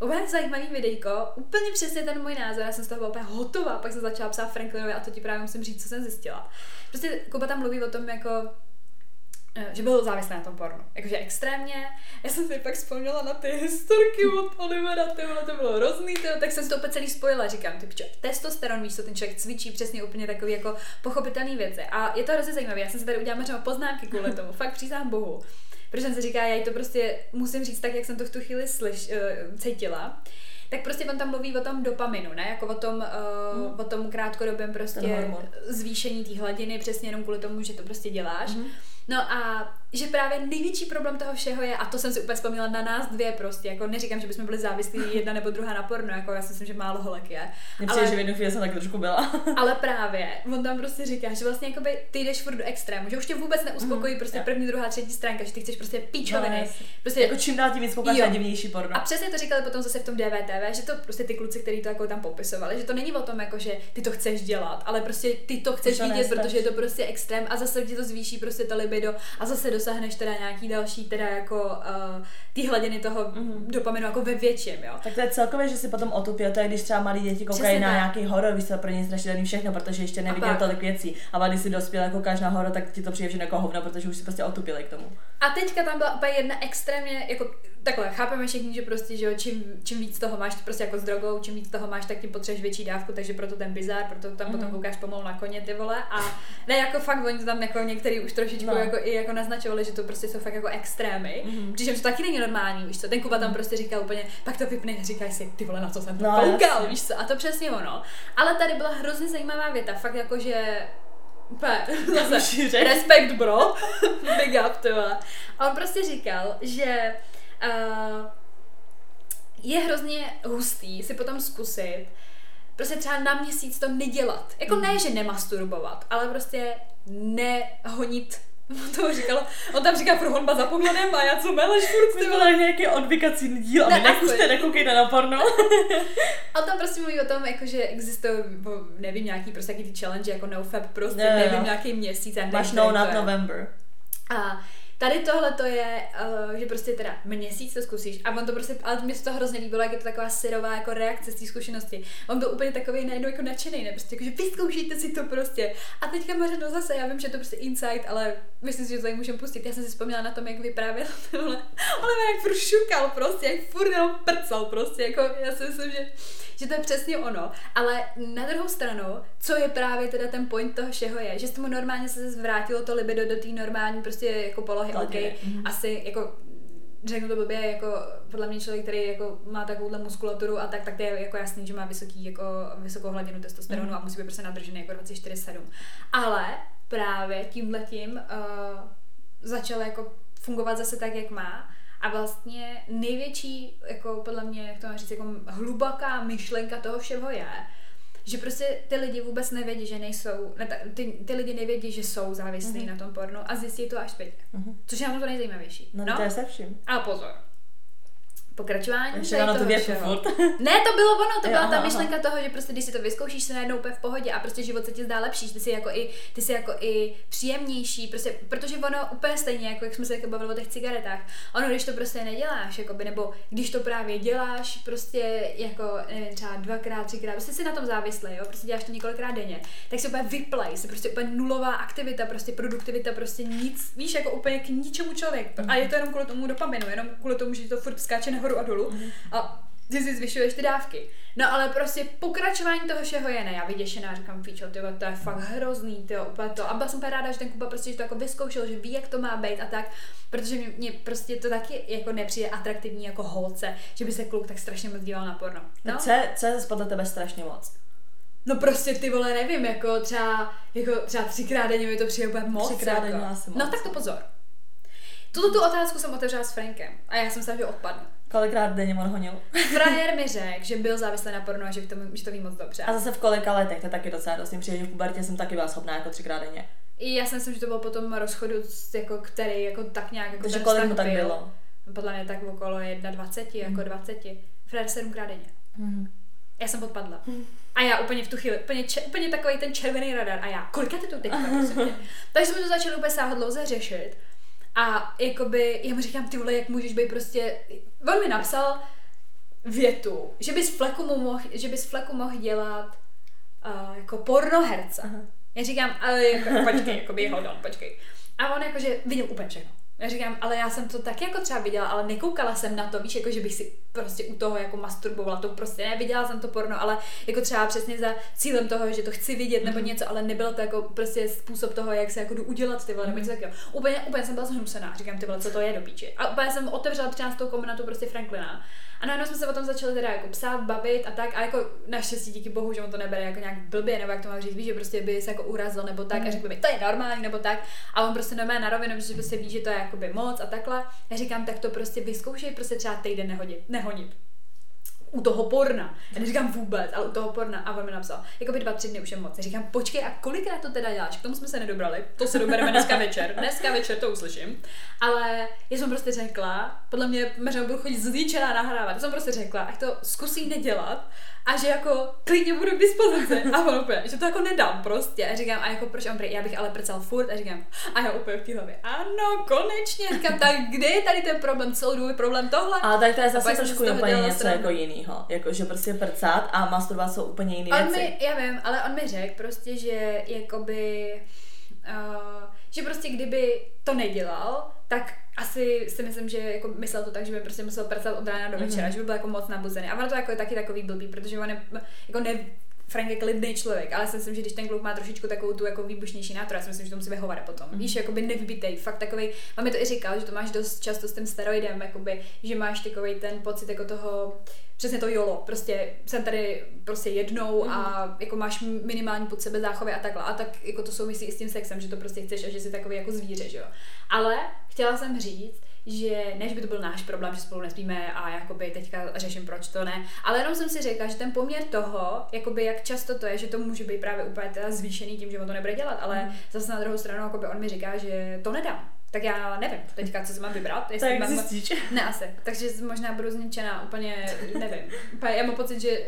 úplně zajímavý videjko, úplně přesně ten můj názor, já jsem z toho byla úplně hotová, pak jsem začala psát Franklinovi a to ti právě musím říct, co jsem zjistila. Prostě Kuba tam mluví o tom jako eh, že byl závislý na tom pornu. Jakože extrémně. Já jsem si pak vzpomněla na ty historky od Olivera, tyhle, to bylo hrozný, tyhle, tak jsem si to úplně celý spojila. Říkám, ty pičo, testosteron, víš, co ten člověk cvičí přesně úplně takový jako pochopitelný věci. A je to hrozně zajímavé. Já jsem si tady udělala třeba poznámky kvůli tomu, fakt přísám bohu protože jsem si říká, já jí to prostě musím říct tak, jak jsem to v tu chvíli slyš, uh, cítila tak prostě on tam mluví o tom dopaminu, ne? Jako o tom, uh, mm. o tom krátkodobém prostě zvýšení té hladiny, přesně jenom kvůli tomu, že to prostě děláš. Mm. No a že právě největší problém toho všeho je, a to jsem si úplně vzpomněla na nás dvě prostě, jako neříkám, že bychom byli závislí jedna nebo druhá na porno, jako já si myslím, že málo holek je. Mně ale, že v jednu chvíli jsem tak trošku byla. ale právě, on tam prostě říká, že vlastně jakoby ty jdeš furt do extrému, že už tě vůbec neuspokojí mm, prostě yeah. první, druhá, třetí stránka, že ty chceš prostě píčoviny. No, prostě, jako čím dál tím víc divnější porno. A přesně to říkali potom zase v tom DVTV, že to prostě ty kluci, kteří to jako tam popisovali, že to není o tom, jako, že ty to chceš dělat, ale prostě ty to chceš to vidět, protože je to prostě extrém a zase ti to zvýší prostě to libido a zase dosáhneš teda nějaký další teda jako uh, ty hladiny toho mm-hmm. dopaminu jako ve větším, jo. Tak to je celkově, že si potom otupil, to je když třeba malí děti koukají na nějaký horor, víš to pro ně strašidelný všechno, protože ještě neviděl tolik věcí. A když si dospěl jako každá horor, tak ti to přijde jako hovno, protože už si prostě otupili k tomu. A teďka tam byla jedna extrémně, jako takhle, chápeme všichni, že prostě, že jo, čím, čím víc toho máš, prostě jako s drogou, čím víc toho máš, tak tím potřebuješ větší dávku, takže proto ten bizar, proto tam mm-hmm. potom mhm. koukáš pomalu na koně ty vole a ne jako fakt, oni tam jako některý už trošičku no. jako, i jako naznačovali, že to prostě jsou fakt jako extrémy, mm-hmm. přičemž to taky není normální, víš co, ten Kuba tam mhm. prostě říkal úplně, pak to vypne a říkaj si, ty vole, na co jsem to no, koukal, víš co, a to přesně ono. Ale tady byla hrozně zajímavá věta, fakt jako, že Úplně, zase, respekt bro, big up, tyhle. A on prostě říkal, že uh, je hrozně hustý si potom zkusit prostě třeba na měsíc to nedělat. Jako ne, že nemasturbovat, ale prostě nehonit On to říkal, on tam říká, pro honba zapomněném a já co meleš furt, ty vole. nějaký odvykací díl a my nekuste, nekoukejte na porno. a tam prostě mluví o tom, jako, že existuje, nevím, nějaký prostě jaký ty challenge, jako no fab prostě, no, nevím, no. nějaký měsíc. Máš no not November. A Tady tohle to je, uh, že prostě teda měsíc to zkusíš a on to prostě, ale mě se to hrozně líbilo, jak je to taková syrová jako reakce z té zkušenosti. On byl úplně takový najednou jako nadšený, ne? Prostě jako, že vyzkoušíte si to prostě. A teďka Mařeno zase, já vím, že to prostě insight, ale myslím si, že to tady můžeme pustit. Já jsem si vzpomněla na tom, jak vyprávěl tohle. Ale jak furt šukal prostě, jak furt jenom prcal prostě, jako já si myslím, že že to je přesně ono. Ale na druhou stranu, co je právě teda ten point toho všeho je, že se mu normálně se zvrátilo to libido do té normální prostě jako polohy, ok, mm-hmm. asi jako řeknu to blbě, jako podle mě člověk, který jako má takovouhle muskulaturu a tak, tak to je jako jasný, že má vysoký, jako, vysokou hladinu testosteronu mm. a musí být prostě nadržený jako 24-7. Ale právě tímhletím uh, začal jako fungovat zase tak, jak má a vlastně největší, jako podle mě, jak to mám říct, jako hluboká myšlenka toho všeho je, že prostě ty lidi vůbec nevědí, že nejsou, ne, ty, ty lidi nevědí, že jsou závislí mm-hmm. na tom pornu a zjistí to až zpětně. Mm-hmm. Což je na to nejzajímavější. No, no, to je se vším. A pozor, pokračování. Ještě na to větu Ne, to bylo ono, to jo, byla aha, ta myšlenka aha. toho, že prostě když si to vyzkoušíš, se najednou úplně v pohodě a prostě život se ti zdá lepší, ty jsi jako i, ty jsi jako i příjemnější, prostě, protože ono úplně stejně, jako jak jsme se jako bavili o těch cigaretách, ono když to prostě neděláš, jakoby, nebo když to právě děláš, prostě jako, nevím, třeba dvakrát, třikrát, prostě si na tom závislý, jo, prostě děláš to několikrát denně, tak si úplně vyplej, se prostě úplně nulová aktivita, prostě produktivita, prostě nic, víš, jako úplně k ničemu člověk. A je to jenom kvůli tomu dopaminu, jenom kvůli tomu, že to furt skáče nahoru a dolů mm-hmm. a ty si zvyšuješ ty dávky. No ale prostě pokračování toho všeho je ne, já vyděšená, říkám, Fíčo, tyjo, to je fakt hrozný, tyjo, úplně to. A byla jsem ráda, že ten Kuba prostě že to jako vyzkoušel, že ví, jak to má být a tak, protože mě, mě prostě to taky jako nepřijde atraktivní jako holce, že by se kluk tak strašně moc díval na porno. No? Co, co je podle tebe strašně moc? No prostě ty vole, nevím, jako třeba, jako třeba třikrát denně mi to přijde úplně moc. Třikrát jako. denně asi moc. No tak to pozor. Tuto tu otázku jsem otevřela s Frankem a já jsem se že odpadnu. Kolikrát denně on honil? Frajer mi řekl, že byl závislý na porno a že to, že to ví moc dobře. A zase v kolika letech, to je taky docela dost. Přijde, že v pubertě jsem taky byla schopná jako třikrát denně. I já si myslím, že to bylo potom rozchodu, jako, který jako tak nějak jako Takže kolik mu tak byl. bylo? Podle mě tak okolo 21, mm. jako 20. Mhm. Frajer sedmkrát denně. Mm. Já jsem odpadla. Mm. A já úplně v tu chvíli, úplně, če, úplně takový ten červený radar. A já, kolika ty to teďka, Takže jsme to začali úplně sáhodlouze řešit. A jakoby, já mu říkám, ty vole, jak můžeš být prostě, on mi napsal větu, že bys fleku, mu mohl, že bys fleku mohl dělat uh, jako pornoherce. Aha. Já říkám, ale jako, počkej, jakoby, hold on, počkej. A on jakože viděl úplně všechno. Já říkám, ale já jsem to tak jako třeba viděla, ale nekoukala jsem na to, víš, jako že bych si prostě u toho jako masturbovala, to prostě neviděla jsem to porno, ale jako třeba přesně za cílem toho, že to chci vidět nebo mm. něco, ale nebylo to jako prostě způsob toho, jak se jako jdu udělat ty vole, nebo něco takového. Úplně, úplně jsem byla zhnusená, říkám ty vole, co to je do píči. A úplně jsem otevřela 13. komnatu prostě Franklina a najednou jsme se o tom začali teda jako psát, bavit a tak. A jako naštěstí díky bohu, že on to nebere jako nějak blbě, nebo jak to mám říct, víš, že prostě by se jako urazil nebo tak. Mm. A řekl mi, to je normální nebo tak. A on prostě normálně na rovinu, že prostě ví, že to je jakoby moc a takhle. Já říkám, tak to prostě vyzkoušej prostě třeba týden nehodit, nehonit. U toho porna. Já neříkám vůbec, ale u toho porna. A on mi napsal, jako by dva, tři dny už je moc. Já říkám, počkej, a kolikrát to teda děláš? K tomu jsme se nedobrali. To se dobereme dneska večer. Dneska večer to uslyším. Ale já jsem prostě řekla, podle mě možná budu chodit zlíčená nahrávat. Já jsem prostě řekla, ať to zkusí nedělat a že jako klidně budu k dispozici. A on úplně, že to jako nedám prostě. A říkám, a jako proč on já bych ale prcal furt a říkám, a já úplně v té hlavě, ano, konečně. Říkám, tak kde je tady ten problém, celou dobu problém tohle? A tak to je zase trošku úplně něco stranu. jako jinýho. Jako, že prostě prcat a masturbovat jsou úplně jiný on věci. Mi, já vím, ale on mi řekl prostě, že jakoby, uh, že prostě kdyby to nedělal, tak asi si myslím, že jako myslel to tak, že by prostě musel pracovat od rána do večera, mm-hmm. že by byl jako moc nabuzený. A ono to jako je taky takový blbý, protože on je, jako ne, Frank je klidný člověk, ale si myslím, že když ten kluk má trošičku takovou tu jako výbušnější nátru, já si myslím, že to musí vyhovat potom. Mm. Víš, jakoby nevybitej, fakt takový, mám mi to i říkal, že to máš dost často s tím steroidem, jakoby, že máš takový ten pocit jako toho, přesně to jolo, prostě jsem tady prostě jednou mm. a mhm. jako máš minimální pod sebe záchovy a takhle. A tak jako to souvisí i s tím sexem, že to prostě chceš a že jsi takový jako zvíře, že jo. Ale chtěla jsem říct, že než by to byl náš problém, že spolu nespíme a jakoby teďka řeším, proč to ne, ale jenom jsem si řekla, že ten poměr toho, jakoby jak často to je, že to může být právě úplně teda zvýšený tím, že on to nebude dělat, ale mm. zase na druhou stranu jakoby on mi říká, že to nedám. Tak já nevím teďka, co se mám vybrat. Jestli tak mám... Ne, asi. Takže možná budu zničená úplně, nevím. já mám pocit, že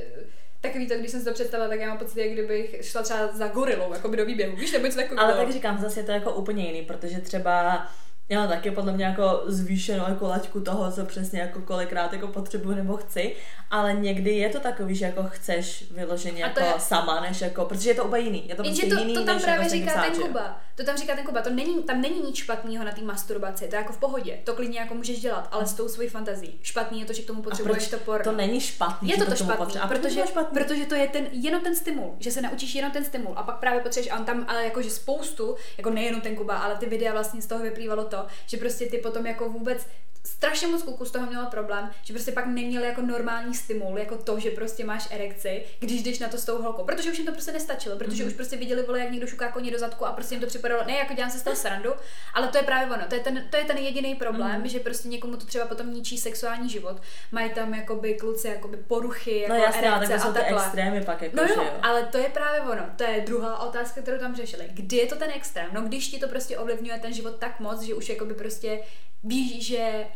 takový to, když jsem si to představila, tak já mám pocit, jak kdybych šla třeba za gorilou, jako by do výběhu, víš, nebo něco takového. Ale tak říkám, zase je to jako úplně jiný, protože třeba já mám taky podle mě jako zvýšenou jako laťku toho, co přesně jako kolikrát jako potřebuji nebo chci, ale někdy je to takový, že jako chceš vyloženě jako je... sama, než jako, protože je to úplně jiný. Je to prostě to, jiný, to tam než právě jako říká ten Kuba. To tam říká ten Kuba. To není, tam není nic špatného na té masturbaci, to je jako v pohodě. To klidně jako můžeš dělat, ale s tou svojí fantazí. Špatný je to, že k tomu potřebuješ to porno. To není špatný. Je to to špatný, a protože, to špatný? protože to je ten, jenom ten stimul, že se naučíš jenom ten stimul a pak právě potřebuješ, a on tam ale jakože spoustu, jako nejenom ten Kuba, ale ty videa vlastně z toho vyplývalo to, že prostě ty potom jako vůbec strašně moc kluků z toho mělo problém, že prostě pak neměli jako normální stimul, jako to, že prostě máš erekci, když jdeš na to s tou holkou, protože už jim to prostě nestačilo, protože mm-hmm. už prostě viděli, vole, jak někdo šuká koně do zadku a prostě jim to připadalo, ne jako dělám se z toho srandu, ale to je právě ono, to je ten, to je ten jediný problém, mm-hmm. že prostě někomu to třeba potom ničí sexuální život, mají tam jakoby kluci jakoby poruchy, jako no jasně, erekce ale a takhle. extrémy pak jako, no jo, jo, ale to je právě ono, to je druhá otázka, kterou tam řešili. Kdy je to ten extrém? No když ti to prostě ovlivňuje ten život tak moc, že už jakoby prostě víš, že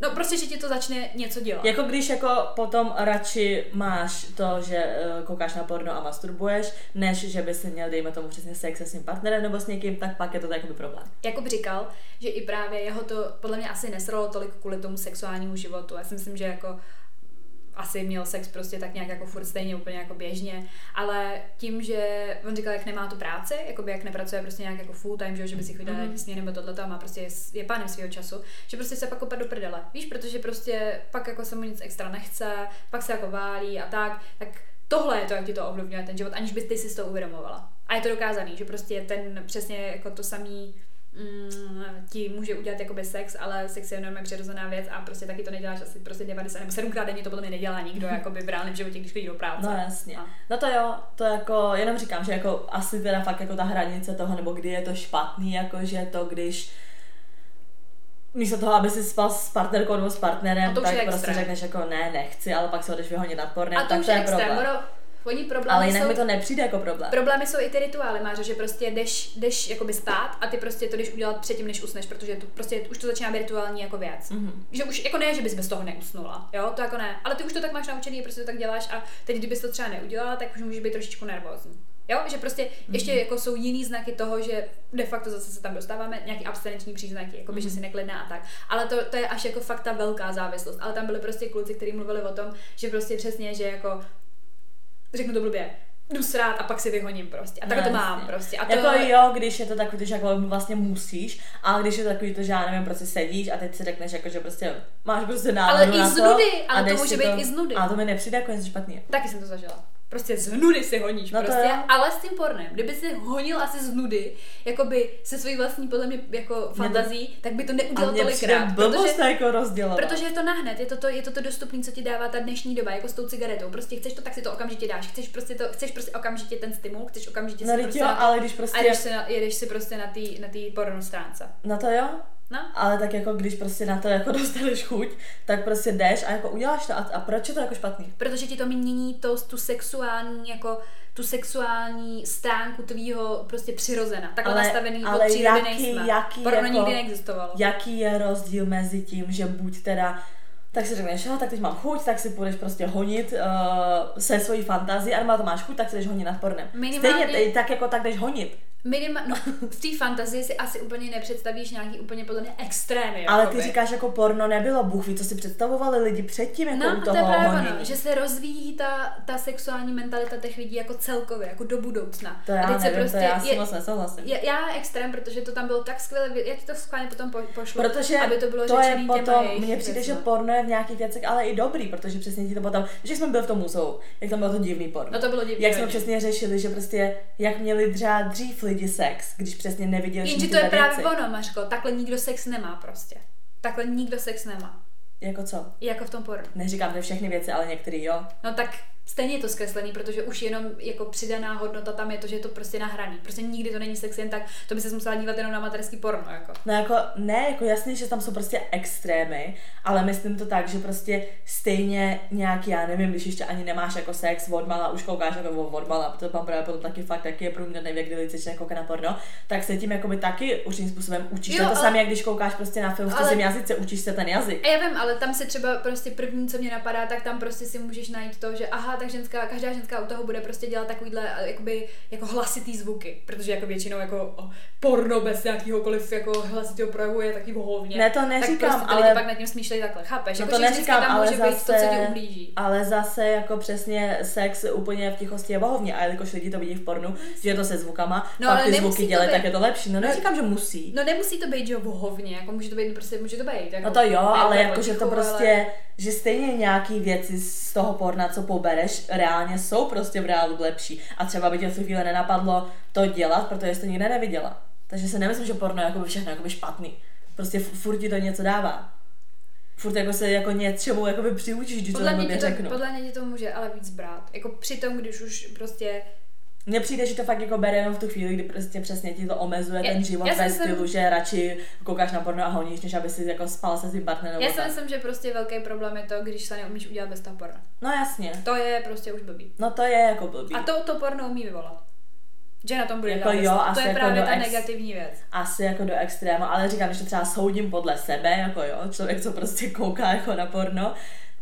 no prostě, že ti to začne něco dělat. Jako když jako potom radši máš to, že uh, koukáš na porno a masturbuješ, než že bys měl, dejme tomu přesně sex se svým partnerem nebo s někým, tak pak je to takový problém. Jakob říkal, že i právě jeho to podle mě asi nesralo tolik kvůli tomu sexuálnímu životu. Já si myslím, že jako asi měl sex prostě tak nějak jako furt stejně úplně jako běžně, ale tím, že on říkal, jak nemá tu práci, jako by jak nepracuje prostě nějak jako full time, že, že by si chodila mm-hmm. sně nebo tohle a má prostě je, je pánem svého času, že prostě se pak opět do prdele. Víš, protože prostě pak jako se mu nic extra nechce, pak se jako válí a tak, tak tohle je to, jak ti to ovlivňuje ten život, aniž bys ty si to uvědomovala. A je to dokázaný, že prostě ten přesně jako to samý mm, ti může udělat jakoby sex, ale sex je normálně přirozená věc a prostě taky to neděláš asi prostě 90 nebo 7 krát denně to podle mě nedělá nikdo jakoby v reálném životě, když chodí do práce. No jasně. A. No to jo, to jako, jenom říkám, že jako asi teda fakt jako ta hranice toho, nebo kdy je to špatný, jako že to, když místo toho, aby si spal s partnerkou nebo s partnerem, tak prostě extrém. řekneš jako ne, nechci, ale pak se jdeš vyhonit nad pornem, a to tak to je extrém. problém. Oni problémy Ale jinak jsou, mi to nepřijde jako problém. Problémy jsou i ty rituály, máš, že prostě jdeš, jdeš jakoby spát a ty prostě to jdeš udělat předtím, než usneš, protože to prostě už to začíná být rituální jako věc. Mm-hmm. Že už jako ne, že bys bez toho neusnula, jo, to jako ne, ale ty už to tak máš naučený, prostě to tak děláš a teď, kdybys to třeba neudělala, tak už můžeš být trošičku nervózní. Jo, že prostě mm-hmm. ještě jako jsou jiný znaky toho, že de facto zase se tam dostáváme, nějaký abstinenční příznaky, jako by, mm-hmm. že si neklidná a tak. Ale to, to je až jako fakt ta velká závislost. Ale tam byly prostě kluci, kteří mluvili o tom, že prostě přesně, že jako řeknu to blbě, jdu srát a pak si vyhoním prostě. A tak no, to mám prostě. A to... Jako jo, když je to takový, že jako vlastně musíš, a když je to takový to, že já nevím, prostě sedíš a teď si řekneš, jako, že prostě máš prostě náladu Ale i z nudy, ale to může být to, i z nudy. A to mi nepřijde jako něco špatný. Taky jsem to zažila. Prostě z nudy si honíš no prostě, ale s tím pornem. Kdyby si honil asi z nudy, jakoby se svojí vlastní podle mě jako fantazí, tak by to neudělal tolikrát. Protože, jako rozdělovat. protože je to nahned, je to to, je to, to dostupné, co ti dává ta dnešní doba, jako s tou cigaretou. Prostě chceš to, tak si to okamžitě dáš. Chceš prostě, to, chceš prostě okamžitě ten stimul, chceš okamžitě no, si prostě jo, na to, ale když prostě... A jdeš si, na, jedeš si prostě na té na porno stránce. No to jo, No. Ale tak jako když prostě na to jako dostaneš chuť, tak prostě jdeš a jako uděláš to. A, a proč je to jako špatný? Protože ti to mění to, tu sexuální jako tu sexuální stránku tvýho prostě přirozena. Takhle ale, nastavený ale od přírody jaký, nejsme. Jaký, Porno jako, nikdy neexistovalo. Jaký je rozdíl mezi tím, že buď teda tak si řekneš, tak teď mám chuť, tak si půjdeš prostě honit uh, se svojí fantazí, a to máš chuť, tak si jdeš honit nad pornem. Minimálně... Stejně tak jako tak jdeš honit. Minima, no, v té fantazii si asi úplně nepředstavíš nějaký úplně podle mě extrémy. Ale ty říkáš, jako porno nebylo, Bůh ví, co si představovali lidi předtím, jako no, u toho to je právě ono, že se rozvíjí ta, ta sexuální mentalita těch lidí jako celkově, jako do budoucna. To já a teď nevím, se prostě, to já si moc nesouhlasím. Je, já extrém, protože to tam bylo tak skvěle, já ti to schválně potom po, pošlu, protože aby to bylo to je potom, mně přijde, že porno je v nějakých věcech ale i dobrý, protože přesně ti to potom, že jsme byli v tom muzeu, jak tam bylo to divný porno. No to bylo divný. Jak jsme přesně řešili, že prostě jak měli dřát dřív lidi sex, když přesně neviděl Jenže to je právě věci. ono, Mařko, takhle nikdo sex nemá prostě. Takhle nikdo sex nemá. Jako co? Jako v tom pornu. Neříkám, že všechny věci, ale některý jo. No tak stejně je to zkreslený, protože už jenom jako přidaná hodnota tam je to, že je to prostě nahraný. Prostě nikdy to není sex jen tak, to by se musela dívat jenom na materský porno. Jako. No jako, ne, jako jasně, že tam jsou prostě extrémy, ale myslím to tak, že prostě stejně nějaký, já nevím, když ještě ani nemáš jako sex odmala, už koukáš jako odmala, to mám právě potom taky fakt, taky je průměrný věk, kdy lidi koukat na porno, tak se tím jakoby taky určitým způsobem učíš. Jo, to, to ale... samé, jak když koukáš prostě na film v ale... jazyce, učíš se ten jazyk. Já vím, ale tam se třeba prostě první, co mě napadá, tak tam prostě si můžeš najít to, že aha, tak ženská, každá ženská u toho bude prostě dělat takovýhle jakoby, jako hlasitý zvuky, protože jako většinou jako porno bez nějakýhokoliv jako hlasitého projevu je taky vohovně. Ne, to neříkám, tak prostě ale... pak nad tím smýšlej takhle, chápeš? No jako, to neříkám, tam ale může zase, být to, co tě ublíží. Ale zase jako přesně sex úplně v tichosti je vohovně a jelikož lidi to vidí v pornu, že je to se zvukama, no, pak ty zvuky dělají, tak je to lepší. No, no neříkám, že musí. No nemusí to být, že vohovně, jako může to být, prostě může to být. Jako, no to jo, ale jako, že to prostě, že stejně nějaký věci z toho porna, co pobereš, reálně jsou prostě v reálu lepší. A třeba by tě v tu chvíli nenapadlo to dělat, protože jsi to nikdy neviděla. Takže si nemyslím, že porno je jako všechno jako špatný. Prostě furt ti to něco dává. Furt jako se jako něčemu jako přiučíš, když podle to mě to, řeknu. Podle mě to může ale víc brát. Jako při tom, když už prostě mně přijde, že to fakt jako bere jenom v tu chvíli, kdy prostě přesně ti to omezuje já, ten život ve stylu, jsem... že radši koukáš na porno a honíš, než aby si jako spal se svým partnerem. Já si myslím, že prostě velký problém je to, když se neumíš udělat bez toho porna. No jasně. To je prostě už blbý. No to je jako blbý. A to to porno umí vyvolat. Že na tom bude jako jo, To je jako právě ta ex, negativní věc. Asi jako do extrému, ale říkám, že to třeba soudím podle sebe, jako jo, člověk, co prostě kouká jako na porno,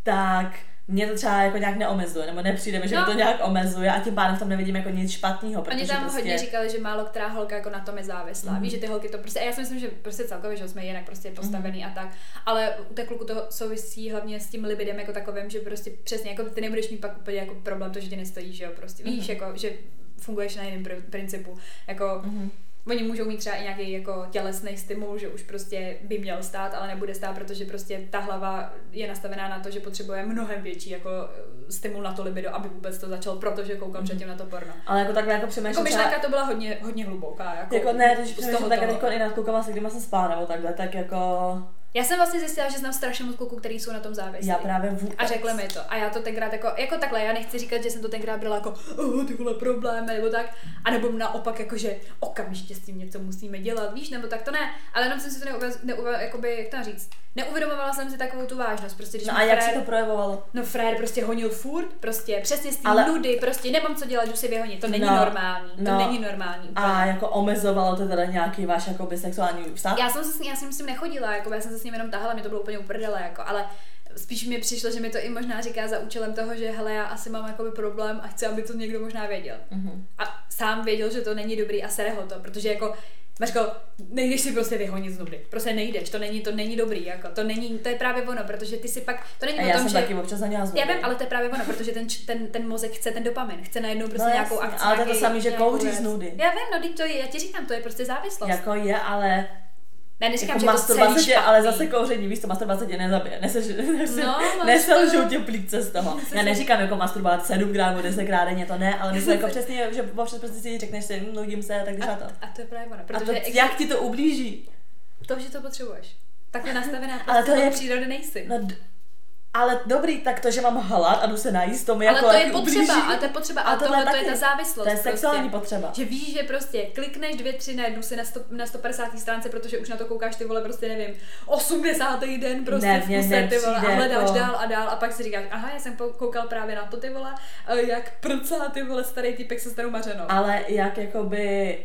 tak mě to třeba jako nějak neomezuje, nebo nepřijde mi, že no. to nějak omezuje a tím pádem v tom nevidím jako nic špatného. Oni tam prostě... hodně říkali, že málo která holka jako na tom je závislá. Mm. Víš, že ty holky to prostě, a já si myslím, že prostě celkově, že jsme jinak prostě postavený mm. a tak, ale u té kluku to souvisí hlavně s tím libidem jako takovým, že prostě přesně jako ty nebudeš mít pak úplně jako problém to, že tě nestojí, že jo, prostě víš, mm. jako, že funguješ na jiném principu. Jako, mm-hmm. Oni můžou mít třeba i nějaký jako tělesný stimul, že už prostě by měl stát, ale nebude stát, protože prostě ta hlava je nastavená na to, že potřebuje mnohem větší jako eh, stimul na to libido, aby vůbec to začal, protože koukám mm-hmm. předtím na to porno. Ale jako takhle jako přemýšlím. Jako myšlenka to byla hodně, hodně hluboká. Jako, jako ne, když přemýšlím tak jako i nad klukama, se kdyma jsem spala nebo takhle, tak jako já jsem vlastně zjistila, že znám strašně moc kluků, který jsou na tom závislí. Já právě vůbec. A řekli mi to. A já to tenkrát jako, jako takhle, já nechci říkat, že jsem to tenkrát byla jako, oh, ty vole problémy, nebo tak. A nebo naopak, jako, že okamžitě s tím něco musíme dělat, víš, nebo tak to ne. Ale jenom jsem si to neuvez, neuvez, jakoby, jak to říct, neuvědomovala jsem si takovou tu vážnost. Prostě, když no a jak se to projevovalo? No frér prostě honil furt, prostě přesně z té Ale... nudy, prostě nemám co dělat, jdu si vyhonit. To není no, normální. To no. není normální. Úplně. A jako omezovalo to teda nějaký váš jakoby sexuální vztah? Já jsem se s ním, já jsem s ním nechodila, jako já jsem se s ním jenom tahala, mě to bylo úplně uprdele, jako, ale spíš mi přišlo, že mi to i možná říká za účelem toho, že hele, já asi mám jakoby problém a chci, aby to někdo možná věděl. Mm-hmm. A sám věděl, že to není dobrý a sere ho to, protože jako Mařko, nejdeš si prostě vyhonit z nudy. Prostě nejdeš, to není, to není dobrý, jako, to není, to je právě ono, protože ty si pak, to není a o já tom, jsem že... taky občas za Já vím, ale to je právě ono, protože ten, ten, ten mozek chce ten dopamin, chce najednou prostě no, nějakou akci. Ale to je to samé, že kouří z nudy. Já vím, no, to je, já ti říkám, to je prostě závislost. Jako je, ale ne, neříkám, jako že to celý tě, ale zase kouření, víš co, masturbace tě nezabije. Neselžou no, tě plíce z toho. Já neříkám jako masturbovat sedmkrát nebo desetkrát denně, to ne, ale myslím jako přesně, že občas prostě si řekneš si, hm, nudím se, tak jdeš na to. A to je právě ono. Protože a to, jak ti to ublíží? To, že to potřebuješ. Takhle nastavená ale to je přírody nejsi. No, Ale dobrý, tak to, že mám hlad a jdu se najíst, to mi ale jako to je jako potřeba, ublíží. ale to je potřeba, a tohle to je ta závislost. To je sexuální prostě. potřeba. Že víš, že prostě klikneš dvě, tři, ne, jdu si na, sto, na 150. stránce, protože už na to koukáš ty vole, prostě nevím, 80. den prostě Ne, v kuse, ty vole, a hledáš jako- dál a dál a pak si říkáš, aha, já jsem koukal právě na to ty vole, jak prcá ty vole starý typek se starou mařenou. Ale jak jakoby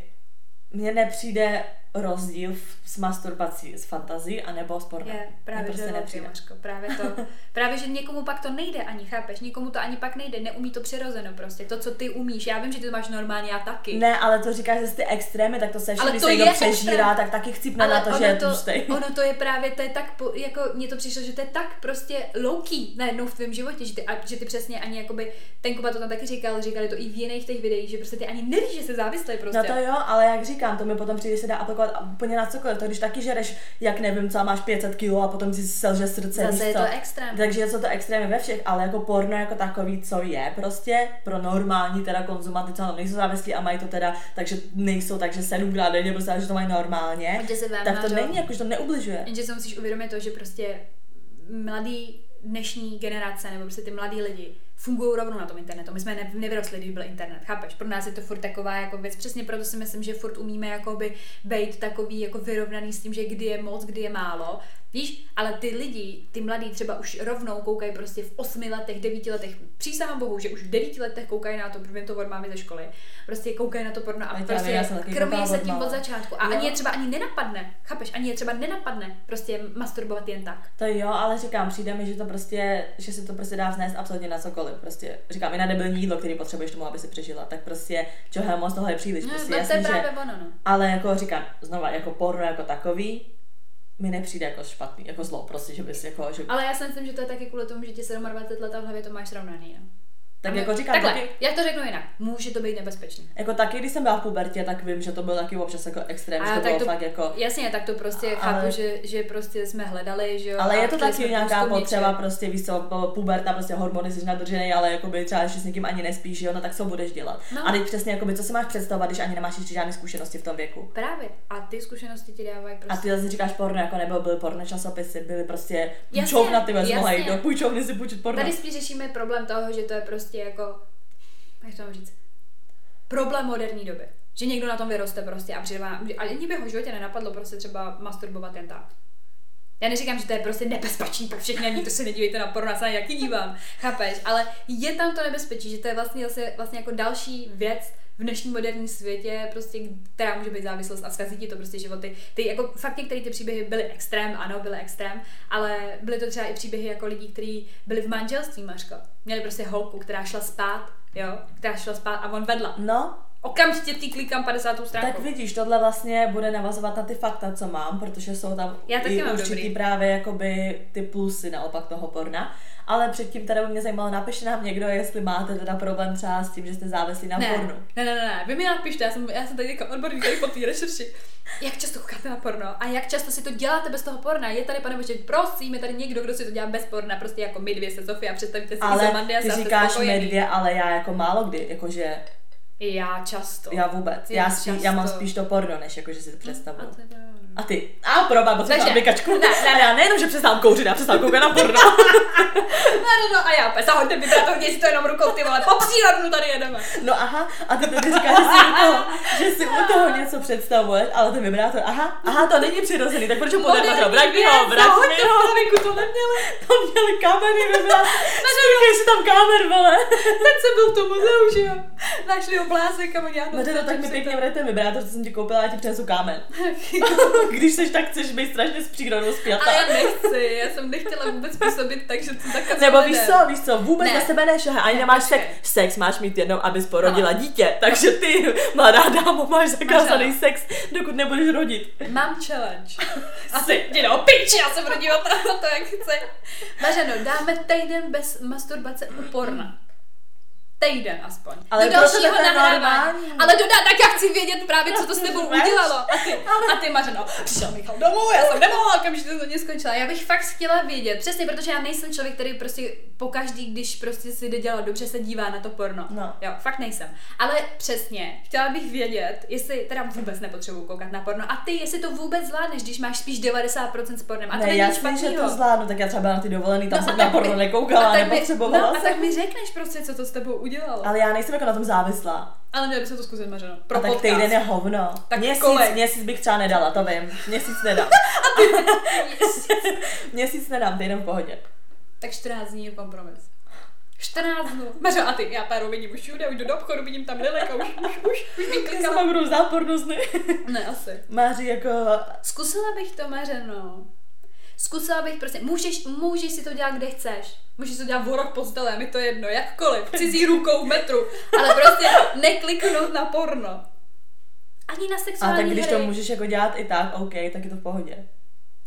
mně nepřijde rozdíl v- s masturbací s fantazí anebo s pornem. Je, právě, že prostě velký, nepřijde. Právě to. Právě, že někomu pak to nejde ani, chápeš? Někomu to ani pak nejde, neumí to přirozeno prostě. To, co ty umíš, já vím, že ty to máš normálně, já taky. Ne, ale to říkáš, že ty extrémy, tak to se Ale když to se někdo přežírá, tak taky chcípne na to, že je to, tlustej. ono to je právě, to je tak, jako mně to přišlo, že to je tak prostě louký najednou v tvém životě, že ty, a, že ty přesně ani jakoby, ten Kuba to tam taky říkal, říkali to i v jiných těch videích, že prostě ty ani nevíš, že jsi závislý prostě. No to jo, ale jak říkám, to mi potom přijde, že se dá aplikovat úplně na cokoliv. To když taky žereš, jak nevím, co a máš 500 kg a potom si selže srdce. Zase je to extrém. Takže jsou to extrémy ve všech, ale jako porno jako takový, co je prostě pro normální teda konzumanty, co nejsou závislí a mají to teda, takže nejsou, takže sedmkrát denně, prostě, že to mají normálně, se vem tak to to- není, jako, že to neubližuje. Jenže si musíš uvědomit to, že prostě mladý dnešní generace, nebo prostě ty mladí lidi, fungují rovnou na tom internetu. My jsme ne, nevyrostli, když byl internet, chápeš? Pro nás je to furt taková jako věc. Přesně proto si myslím, že furt umíme jakoby být takový jako vyrovnaný s tím, že kdy je moc, kdy je málo. Víš, ale ty lidi, ty mladí třeba už rovnou koukají prostě v osmi letech, devíti letech, přísahám bohu, že už v devíti letech koukají na to, protože to od mámy ze školy. Prostě koukají na to porno a prostě vím, já krmí se od tím od začátku. A Jo. ani je třeba ani nenapadne, chápeš, ani je třeba nenapadne prostě masturbovat jen tak. To jo, ale říkám, přijde mi, že to prostě, že se to prostě dá vznést absolutně na cokoliv. Prostě říkám, i na debilní jídlo, který potřebuješ tomu, aby si přežila, tak prostě čeho moc toho je příliš. No, Prostě to je jasný, že, právě ono, no. ale jako říkám, znova, jako porno jako takový, mi nepřijde jako špatný, jako zlo, prostě, že bys jako, že, Ale já si myslím, že to je taky kvůli tomu, že ti 27 let a v hlavě to máš srovnaný, no. Tak jako říkám, Takhle, taky, jak to řeknu jinak, může to být nebezpečný. jako taky, když jsem byla v pubertě, tak vím, že to byl taky občas jako extrém, že to tak bylo to- fakt jako, Jasně, tak to prostě Ale- chápu, že, že prostě jsme hledali, že jo. ale je to taky nějaká potřeba, něčeho. prostě víš co, po- puberta, prostě hormony jsi nadržený, ale jakoby třeba, když s někým ani nespíš, jo, no tak co budeš dělat. No. A teď přesně, jakoby, co si máš představovat, když ani nemáš ještě žádné zkušenosti v tom věku. Právě. A ty zkušenosti ti dávají prostě. A ty zase říkáš porno, jako nebo byly porno časopisy, byly prostě půjčovna, ty vezmu, do půjčovny si půjčit porno. Tady spíš řešíme problém toho, že to je prostě jako, jak to mám říct, problém moderní doby. Že někdo na tom vyroste prostě a přijde vám- a ani by ho životě nenapadlo prostě třeba masturbovat jen tak. Já neříkám, že to je prostě nebezpečný pro všechny, ani to se nedívejte na porno, se jaký dívám, chápeš? Ale je tam to nebezpečí, že to je vlastně, vlastně jako další věc v dnešním moderním světě, prostě, která může být závislost a zkazí ti to prostě životy. Ty, jako fakt některé ty příběhy byly extrém, ano, byly extrém, ale byly to třeba i příběhy jako lidí, kteří byli v manželství, Mařko. Měli prostě holku, která šla spát, jo, která šla spát a on vedla. No, Okamžitě ty klikám 50. stránku. tak vidíš, tohle vlastně bude navazovat na ty fakta, co mám, protože jsou tam Já taky i mám určitý dobrý. právě jakoby ty plusy naopak toho porna. Ale předtím teda by mě zajímalo, napište nám někdo, jestli máte teda problém třeba s tím, že jste závislí na ne, pornu. ne, ne, ne, ne, vy mi napište, já jsem, já jsem tady jako odborník tady po té rešerši. Jak často koukáte na porno a jak často si to děláte bez toho porna? Je tady, pane bože, prosím, je tady někdo, kdo si to dělá bez porna, prostě jako my dvě se Sofia, představíte si Ale ty říkáš my dvě, ale já jako málo kdy, jakože Já často. já vůbec. Ty Já, spí, já mám často. spíš to porno, než jako, že si to A představuju. to je- A ty? A proba, bo Takže- jsem aplikačku. ne, ne, A já nejenom, že přestávám kouřit, já přestávám koukat na porno. No, no, no, a já opět, zahoďte vibrátor, si to jenom rukou, ty vole, po přírodnu tady jedeme. No aha, a ty tady říkáš, že si u toho, že si u toho něco představuješ, ale ten vibrátor, aha, aha, to není přirozený, tak proč ho podarilo? Vrať mi ho, vrať mi ho. Zahoďte, to neměli. To měli kamery, vibrátor. Říkej si tam kamer, vole. Teď jsem byl v tom muzeu, že jo. Našli oblázek a oni já No to tak mi pěkně vrať ten vibrátor, co jsem ti koupila, já ti přinesu kámen. Když seš tak chceš být strašně s přírodou spjatá. Ale já nechci, já jsem nechtěla vůbec působit tak, že to zakazuje Nebo víš co, víš co, vůbec Ne. na sebe nešahaj, ani Ne, nemáš sex. Sex máš mít jednou, abys porodila dítě, takže ty, mladá dámo, máš zakázaný ano. sex, dokud nebudeš rodit. Mám challenge. Asi, jdi do piči, já se budu dívat na to, jak chci. Mařeno, dáme týden bez masturbace u porna. Týden aspoň. Ale do dalšího nahrávání. Ale dodá, tak já chci vědět právě, co to s tebou Veš? udělalo. A ty, a ty Mařeno, přišel Michal domů, já jsem nemohla, okamžitě to mě skončila. Já bych fakt chtěla vědět, přesně, protože já nejsem člověk, který prostě pokaždý, když prostě si jde dělat dobře, se dívá na to porno. No. Jo, fakt nejsem. Ale přesně, chtěla bych vědět, jestli teda vůbec nepotřebuji koukat na porno. A ty, jestli to vůbec zvládneš, když máš spíš 90% s pornem. A to ne, není nic že to zvládnu, tak já třeba na ty dovolený, tam No, jsem na porno nekoukala, a tak mi- No, a tak mi řekneš prostě, co to s tebou udělalo. Ale já nejsem jako na tom závislá. Ale měli bychom to zkusit, Mařeno. Pro a tak podcast. týden je hovno. Tak měsíc, kolik? měsíc bych třeba nedala, to vím. Měsíc nedám. měsíc nedám, týden v pohodě. tak 14 dní je kompromis. 14 dnů. Mařo, a ty, já páru vidím už všude, už jdu do obchodu, vidím tam Lilek a už, už, už, už mi Já klikala. pak budu znát porno sny. Ne, asi. Máří jako... Zkusila bych to, Mařeno. Zkusila bych prostě, můžeš, můžeš si to dělat kde chceš. Můžeš to dělat v rok postele, mi to jedno, jakkoliv, cizí rukou v metru, ale prostě nekliknout na porno. Ani na A sexuální tak když hry. to můžeš jako dělat i tak, OK, tak je to v pohodě.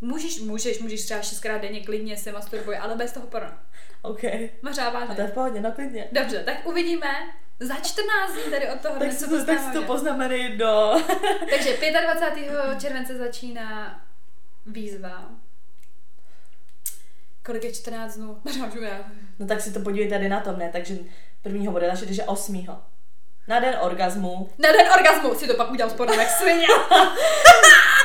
Můžeš, můžeš, můžeš třeba šestkrát denně klidně se masturbuj, ale bez toho porna. OK. Mařá A to je v pohodě, no klidně. Dobře, tak uvidíme za 14 dní tady od toho, Tak si to tak si to poznamenej do... Takže 25. července začíná výzva. Kolik je 14 dnů? Mařá, můžu já. No tak si to podívej tady na tom, ne? Takže prvního bude naše, takže osmýho. Na den orgazmu. Na den orgasmu si to pak udělám s pornem jak svině.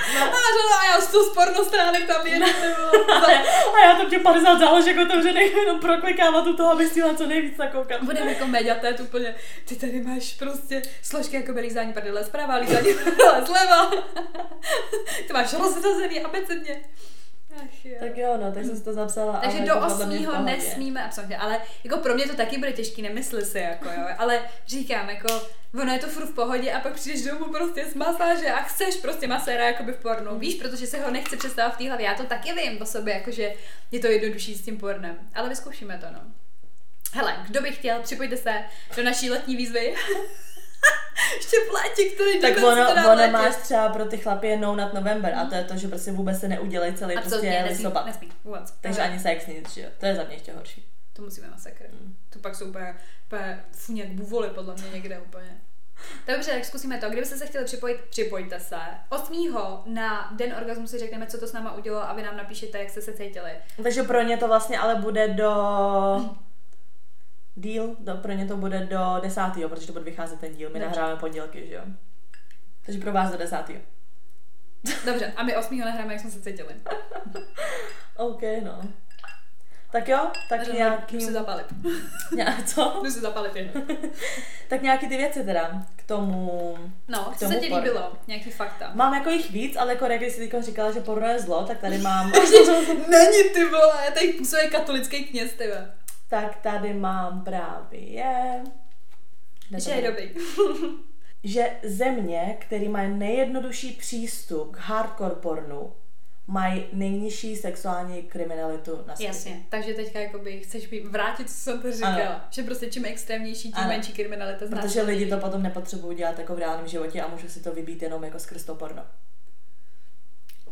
A Mařeno, a já z toho sporno stránek tam jedu. nebo A já, tam tě 50 záložek otevřených jenom proklikávat u toho, abych stihla co nejvíc nakoukat. Budeme jako mediatet úplně, ty tady máš prostě složky jako by lízání prdele zprava, lízání prdele zleva. ty máš rozřazený abecedně. Ach jo. Tak jo, no, tak jsem si to zapsala. Takže do to podle mě v 8. pohodě. nesmíme, absolutně, ale jako pro mě to taky bude těžký, nemysli si, jako jo, ale říkám, jako, ono je to furt v pohodě a pak přijdeš domů prostě z masáže a chceš prostě maséra jakoby v pornu, víš, protože se ho nechce představit v té hlavě, já to taky vím po sobě, jakože je to jednodušší s tím pornem, ale vyzkoušíme to, no. Hele, kdo by chtěl, připojte se do naší letní výzvy. Ještě létě, který Tak ono, ono máš třeba pro ty chlapy je no nad November a to je to, že prostě vůbec se neudělej celý Absolutně, prostě nesmí, listopad. nesmí, vůbec. Takže ani sex nic, že jo. To je za mě ještě horší. To musíme masakr. Mm. To pak jsou úplně, úplně jak buvoly podle mě někde úplně. Dobře, tak zkusíme to. Kdybyste se chtěli připojit, připojte se. 8. na den orgasmu si řekneme, co to s náma udělalo a vy nám napíšete, jak jste se cítili. Takže pro ně to vlastně ale bude do... Díl, do, pro ně to bude do desátého, protože to bude vycházet ten díl. My Dobře. nahráváme pondělky, že jo. Takže pro vás do desátého. Dobře, a my 8. nahráme, jak jsme se cítili. OK, no. Tak jo, tak Takže nějaký... Jdu si zapalit. Nějak, co? Jdu si zapalit jenom. Tak nějaký ty věci teda k tomu... No, K co se tomu ti líbilo? Nějaký fakta. Mám jako jich víc, ale jako jak jsi říkala, že porno je zlo, tak tady mám... Není ty vole, tady působí katolický kněz, ty. Tak tady mám právě... To Že je dobrý. že země, které mají nejjednodušší přístup k hardcore pornu, mají nejnižší sexuální kriminalitu na světě. Jasně, takže teďka jakoby chceš mi vrátit, co jsem to říkala. Ano. Že prostě čím extrémnější, tím Ano. menší kriminalita. Protože lidi to potom nepotřebují dělat jako v reálném životě a můžou si to vybít jenom jako skrz to porno.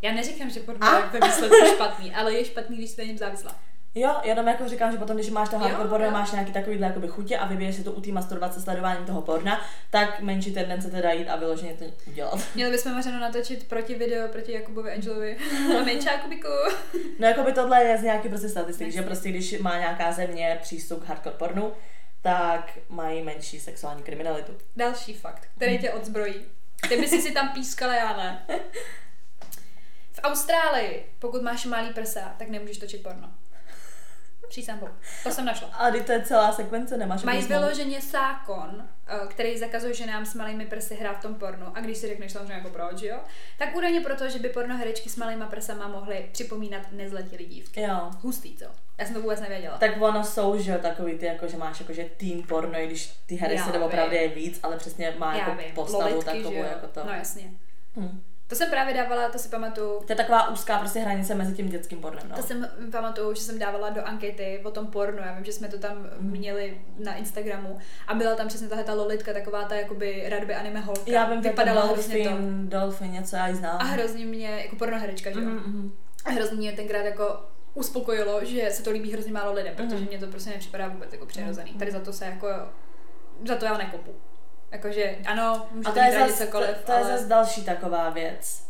Já neříkám, že porno je ve výsledku špatný, ale je špatný, když jsi na něm závislá. Jo, jenom jako říkám, že potom, když máš to hardcore porno, máš nějaký takovýhle jakoby chutě a vybiješ si to u té masturbace sledováním toho porna, tak menší tendence teda jít a vyloženě to udělat. Měli bychom Mařeno natočit proti video proti Jakubovi Angelovi. Menší Jakubiku. No jako by tohle je z nějaký prostě statistik, že prostě když má nějaká země přístup k hardcore pornu, tak mají menší sexuální kriminalitu. Další fakt, který tě odzbrojí. Ty bys si tam pískala, já ne. V Austrálii, pokud máš malý prsa, tak nemůžeš točit porno. Přísám Bohu. To jsem našla. A když to je celá sekvence, nemáš Mají jako vyloženě zákon, eh, který zakazuje ženám s malými prsy hrát v tom pornu. A když si řekneš samozřejmě jako proč, jo? Tak údajně proto, že by pornoherečky s malýma prsama mohly připomínat nezletilý dívky. Jo. Hustý, co? Já jsem to vůbec nevěděla. Tak ono jsou, že jo, takový ty, jako, že máš jakože teen porno, i když ty hry se doopravdy je víc, ale přesně má Já jako vím, postavu lolitky, takovou že jako to. No jasně. Hm. To jsem právě dávala, to si pamatuju, To je taková úzká prostě hranice mezi tím dětským pornem, no. To jsem pamatuju, že jsem dávala do ankety o tom pornu. Já vím, že jsme to tam Mhm. měli na Instagramu a byla tam přesně tahle ta lolitka, taková ta jakoby radby anime holka. Já vím, vypadala to hrozně to. Dolphin, něco já ji znám. A hrozně mě, jako pornoherečka, že jo? Mhm, mhm. A hrozně mě tenkrát jako uspokojilo, že se to líbí hrozně málo lidem, protože Mhm. mě to prostě nepřipadá vůbec jako přirozený. Tady za to se jako za to já nekopu. Jakože ano, můžete to je zas, cokoliv, to, to ale... je zase další taková věc.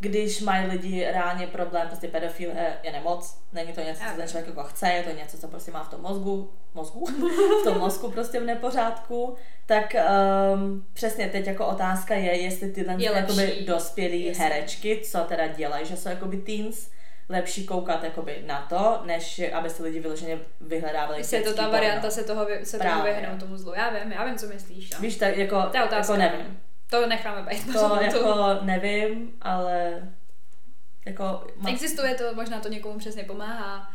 Když mají lidi reálně problém, prostě pedofil je, je nemoc, není to něco, co ten člověk jako chce, je to něco, co prostě má v tom mozgu, mozgu, v tom mozku prostě v nepořádku, tak um, přesně teď jako otázka je, jestli tyhle je jakoby dospělí Jestli. herečky, co teda dělají, že jsou jakoby teens, lepší koukat jakoby na to, než aby se lidi vyloženě vyhledávali. Jestli je to ta porno. varianta se toho, se toho vyhnout tomu zlu. Já vím, já vím, co myslíš. No. Víš, tak jako, to je otázka, jako nevím. To necháme být. To jako nevím, ale jako... Ma... Existuje to, možná to někomu přesně pomáhá,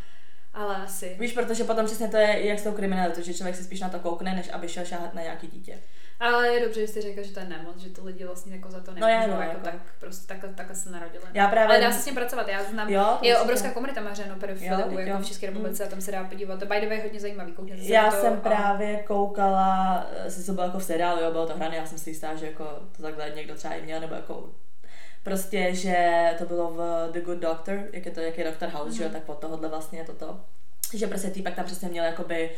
ale asi. Víš, protože potom přesně to je jak s tou kriminalitou, že člověk si spíš na to koukne, než aby šel šáhat na nějaký dítě. Ale je dobře, že jsi řekl, že to je nemoc, že to lidi vlastně jako za to nemůžou, no, já, no, jako, jako, tak, prostě takhle, takhle se narodili. Já právě... Ale dá se s tím pracovat, já znám, jo, je obrovská komunita mařeno pedofilů jako v České republice, mm. a tam se dá podívat. To by the way hodně zajímavý, koukněte se Já to, jsem a... právě koukala, si to bylo jako v seriálu, jo, bylo to hrané, já jsem si jistá, že jako to takhle někdo třeba i měl, nebo jako prostě, že to bylo v The Good Doctor, jak je to, jak je Doctor House, mm-hmm. že jo, mhm. tak pod tohohle vlastně toto, že prostě týpek tam přesně měl jakoby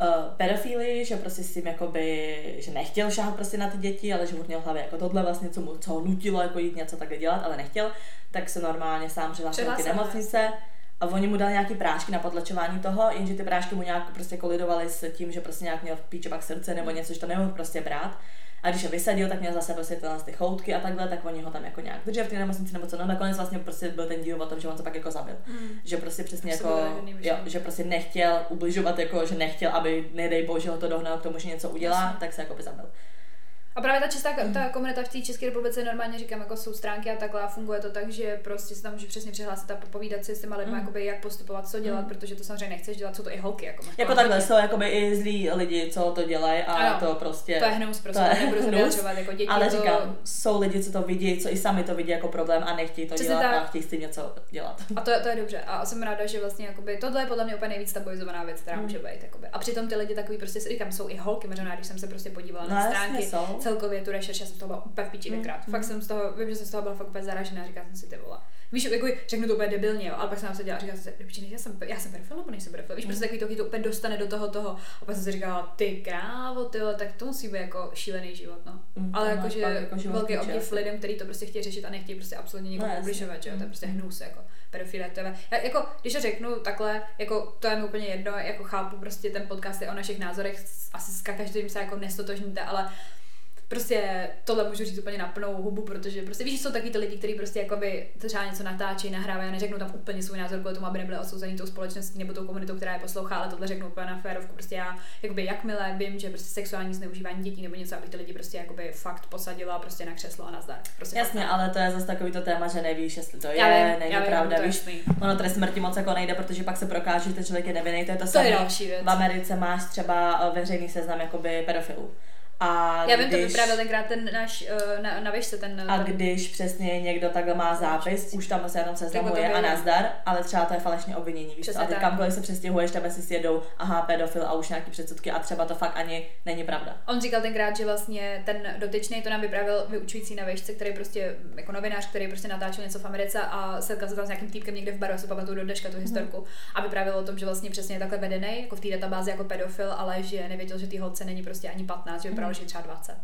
uh, pedofily, že prostě s tím jakoby, že nechtěl šáhat prostě na ty děti, ale že mu měl v hlavě jako tohle vlastně, co, mu, co ho nutilo jako jít něco takhle dělat, ale nechtěl, tak se normálně sám přihlásil ty nemocnice a oni mu dali nějaký prášky na potlačování toho, jenže ty prášky mu nějak prostě kolidovaly s tím, že prostě nějak měl v pak srdce nebo něco, že to nemohl prostě brát. A když je vysadil, tak měl zase prostě tyhle ty choutky a takhle, tak oni ho tam jako nějak drželi v té nemocnici nebo co. No nakonec vlastně prostě byl ten díl o tom, že on se pak jako zabil. Mm. Že prostě přesně jako, jo, že prostě nechtěl ubližovat, jako, že nechtěl, aby nedej bože ho to dohnal k tomu, že něco udělá, Jasně. tak se jako by zabil. A právě ta čistá ta komunita v té České republice normálně říkám, jako jsou stránky a takhle a funguje to tak, že prostě se tam může přesně přihlásit a povídat si s těma lidmi, mm. jakoby, jak postupovat, co dělat, mm. protože to samozřejmě nechceš dělat, jsou to i holky. Jako, jako takhle jsou jakoby i zlí lidi, co to dělají a ano, to prostě. To je hnus, prostě to je nebudu hnus, jako děti. Ale to... říkám, jsou lidi, co to vidí, co i sami to vidí jako problém a nechtějí to Přesně dělat tak. a chtějí s tím něco dělat. A to, to je dobře. A jsem ráda, že vlastně jakoby, tohle je podle mě úplně nejvíc tabuizovaná věc, která mm. může být. Jakoby. A přitom ty lidi takový prostě, říkám, jsou i holky, možná, když jsem se prostě podívala no, na stránky, celkově tu rešerš já jsem z toho byla úplně v píči mm. Fakt mm. jsem z toho, vím, že jsem z toho byla fakt úplně zaražená, říkala jsem si ty vole. Víš, jako řeknu to úplně debilně, jo, ale pak jsem se dělala, říkala jsem si, já jsem, já jsem pedofil nebo nejsem pedofil, víš, mm. prostě takový to, to úplně dostane do toho toho. A pak jsem si říkala, ty krávo, ty tak to musí být jako šílený život, no. Mm, ale jakože jako velký obdiv lidem, kteří to prostě chtějí řešit a nechtějí prostě absolutně nikomu no, ubližovat, že jo, to je prostě mm. hnus, jako pedofile, to je, jako, když to řeknu takhle, jako to je mi úplně jedno, jako chápu prostě ten podcast je o našich názorech, asi s každým se jako nestotožníte, ale prostě tohle můžu říct úplně na plnou hubu, protože prostě víš, jsou taky ty lidi, kteří prostě jakoby třeba něco natáčí, nahrávají a neřeknou tam úplně svůj názor kvůli tomu, aby nebyli odsouzení tou společností nebo tou komunitou, která je poslouchá, ale tohle řeknu úplně na férovku. Prostě já, jakoby jakmile vím, že prostě sexuální zneužívání dětí nebo něco, aby ty lidi prostě jakoby fakt posadila prostě na křeslo a nazdar. Prostě Jasně, fakt, ale to je zase takový to téma, že nevíš, jestli to je, já vím, není já vím, pravda, víš. Ono trest smrti moc jako nejde, protože pak se prokáže, že ten člověk je nevinný, to je to, to samé. Je další věc. V Americe máš třeba eh, veřejný seznam jakoby pedofilů. A Já vím, když, to vyprávěl tenkrát ten náš uh, na, na výšce, ten... A ten... když přesně někdo takhle má zápis, už tam se jenom seznamuje a nazdar, ale třeba to je falešně obvinění, víš A ty kamkoliv se přestěhuješ, tebe si sjedou, aha, pedofil a už nějaký předsudky a třeba to fakt ani není pravda. On říkal tenkrát, že vlastně ten dotyčný to nám vyprávěl vyučující na výšce, který prostě jako novinář, který prostě natáčel něco v Americe a setkal se tam s nějakým týpkem někde v baru, se pamatuju do dneška tu mhm. historku hmm. a vyprávěl o tom, že vlastně přesně je takhle vedený, jako v té databázi jako pedofil, ale že nevěděl, že ty holce není prostě ani 15, že vypadal, hmm. že třeba 20.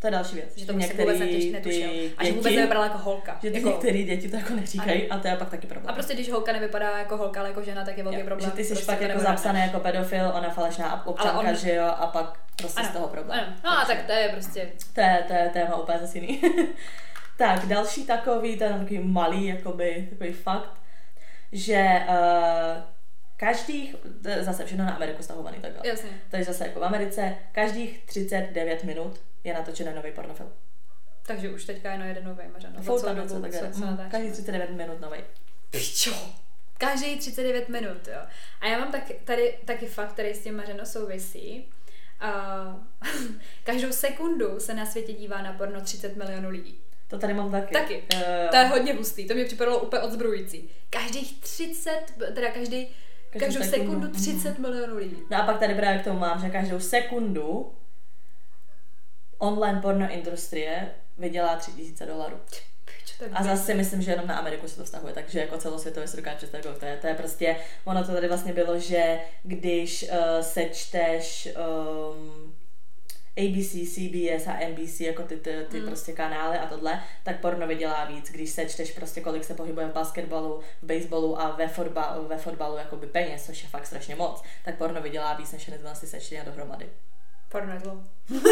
To je další věc. Že to některý vůbec netušil. A že vůbec nevypadala jako holka. Že ty jako... některé děti to jako neříkají a to je pak taky problém. A prostě když holka nevypadá jako holka, ale jako žena, tak je velký jo, problém. Že ty jsi prostě pak jako zapsaný jako pedofil, ona falešná občanka, on... že jo, a pak prostě ano, z toho problém. Ano. No a tak to je prostě... To je, to je téma úplně zase jiný. tak, další takový, ten takový malý, jakoby, takový fakt, že uh, každých, zase všechno na Ameriku stahovaný takhle. Jasně. Takže zase jako v Americe, každých 39 minut je natočený nový pornofilm. Takže už teďka je na jeden nový možná. No, Fou tam něco tak mm, Každý 39 minut nový. Pičo. Každý 39 minut, jo. A já mám tak, tady taky fakt, který s tím mařeno souvisí. Uh, každou sekundu se na světě dívá na porno 30 milionů lidí. To tady mám taky. Taky. Uh, to je hodně hustý. To mě připadalo úplně odzbrojující. Každých 30, teda každý Každou, sekundu 30 milionů lidí. No a pak tady právě k tomu mám, že každou sekundu online porno industrie vydělá 3000 dolarů. A zase myslím, že jenom na Ameriku se to vztahuje, takže jako celosvětově se dokáže představit, to je, to je prostě, ono to tady vlastně bylo, že když uh, sečteš um, ABC, CBS a NBC, jako ty, ty, ty mm. prostě kanály a tohle, tak porno vydělá víc, když sečteš prostě kolik se pohybuje v basketbalu, v baseballu a ve, fotba, ve fotbalu jakoby peněz, což je fakt strašně moc, tak porno vydělá víc než všechny ty sečtení dohromady. Porno je zlo.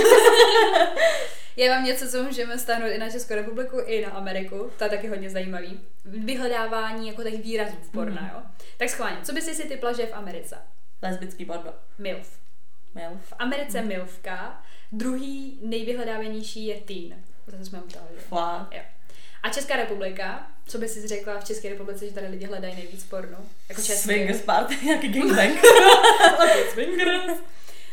Já mám něco, co můžeme stáhnout i na Českou republiku, i na Ameriku. To je taky hodně zajímavý. Vyhledávání jako těch výrazů v porno, mm. jo. Tak schválně, co bys si typla, že je v Americe? Lesbický porno. MILF. MILF. V Americe mm. MILFka, druhý nejvyhledávanější je teen. Zase jsme. Fakt. A Česká republika, co by si řekla v České republice, že tady lidi hledají nejvíc porno? Jako český. Swingers party, nějaký gangbang. Swingers.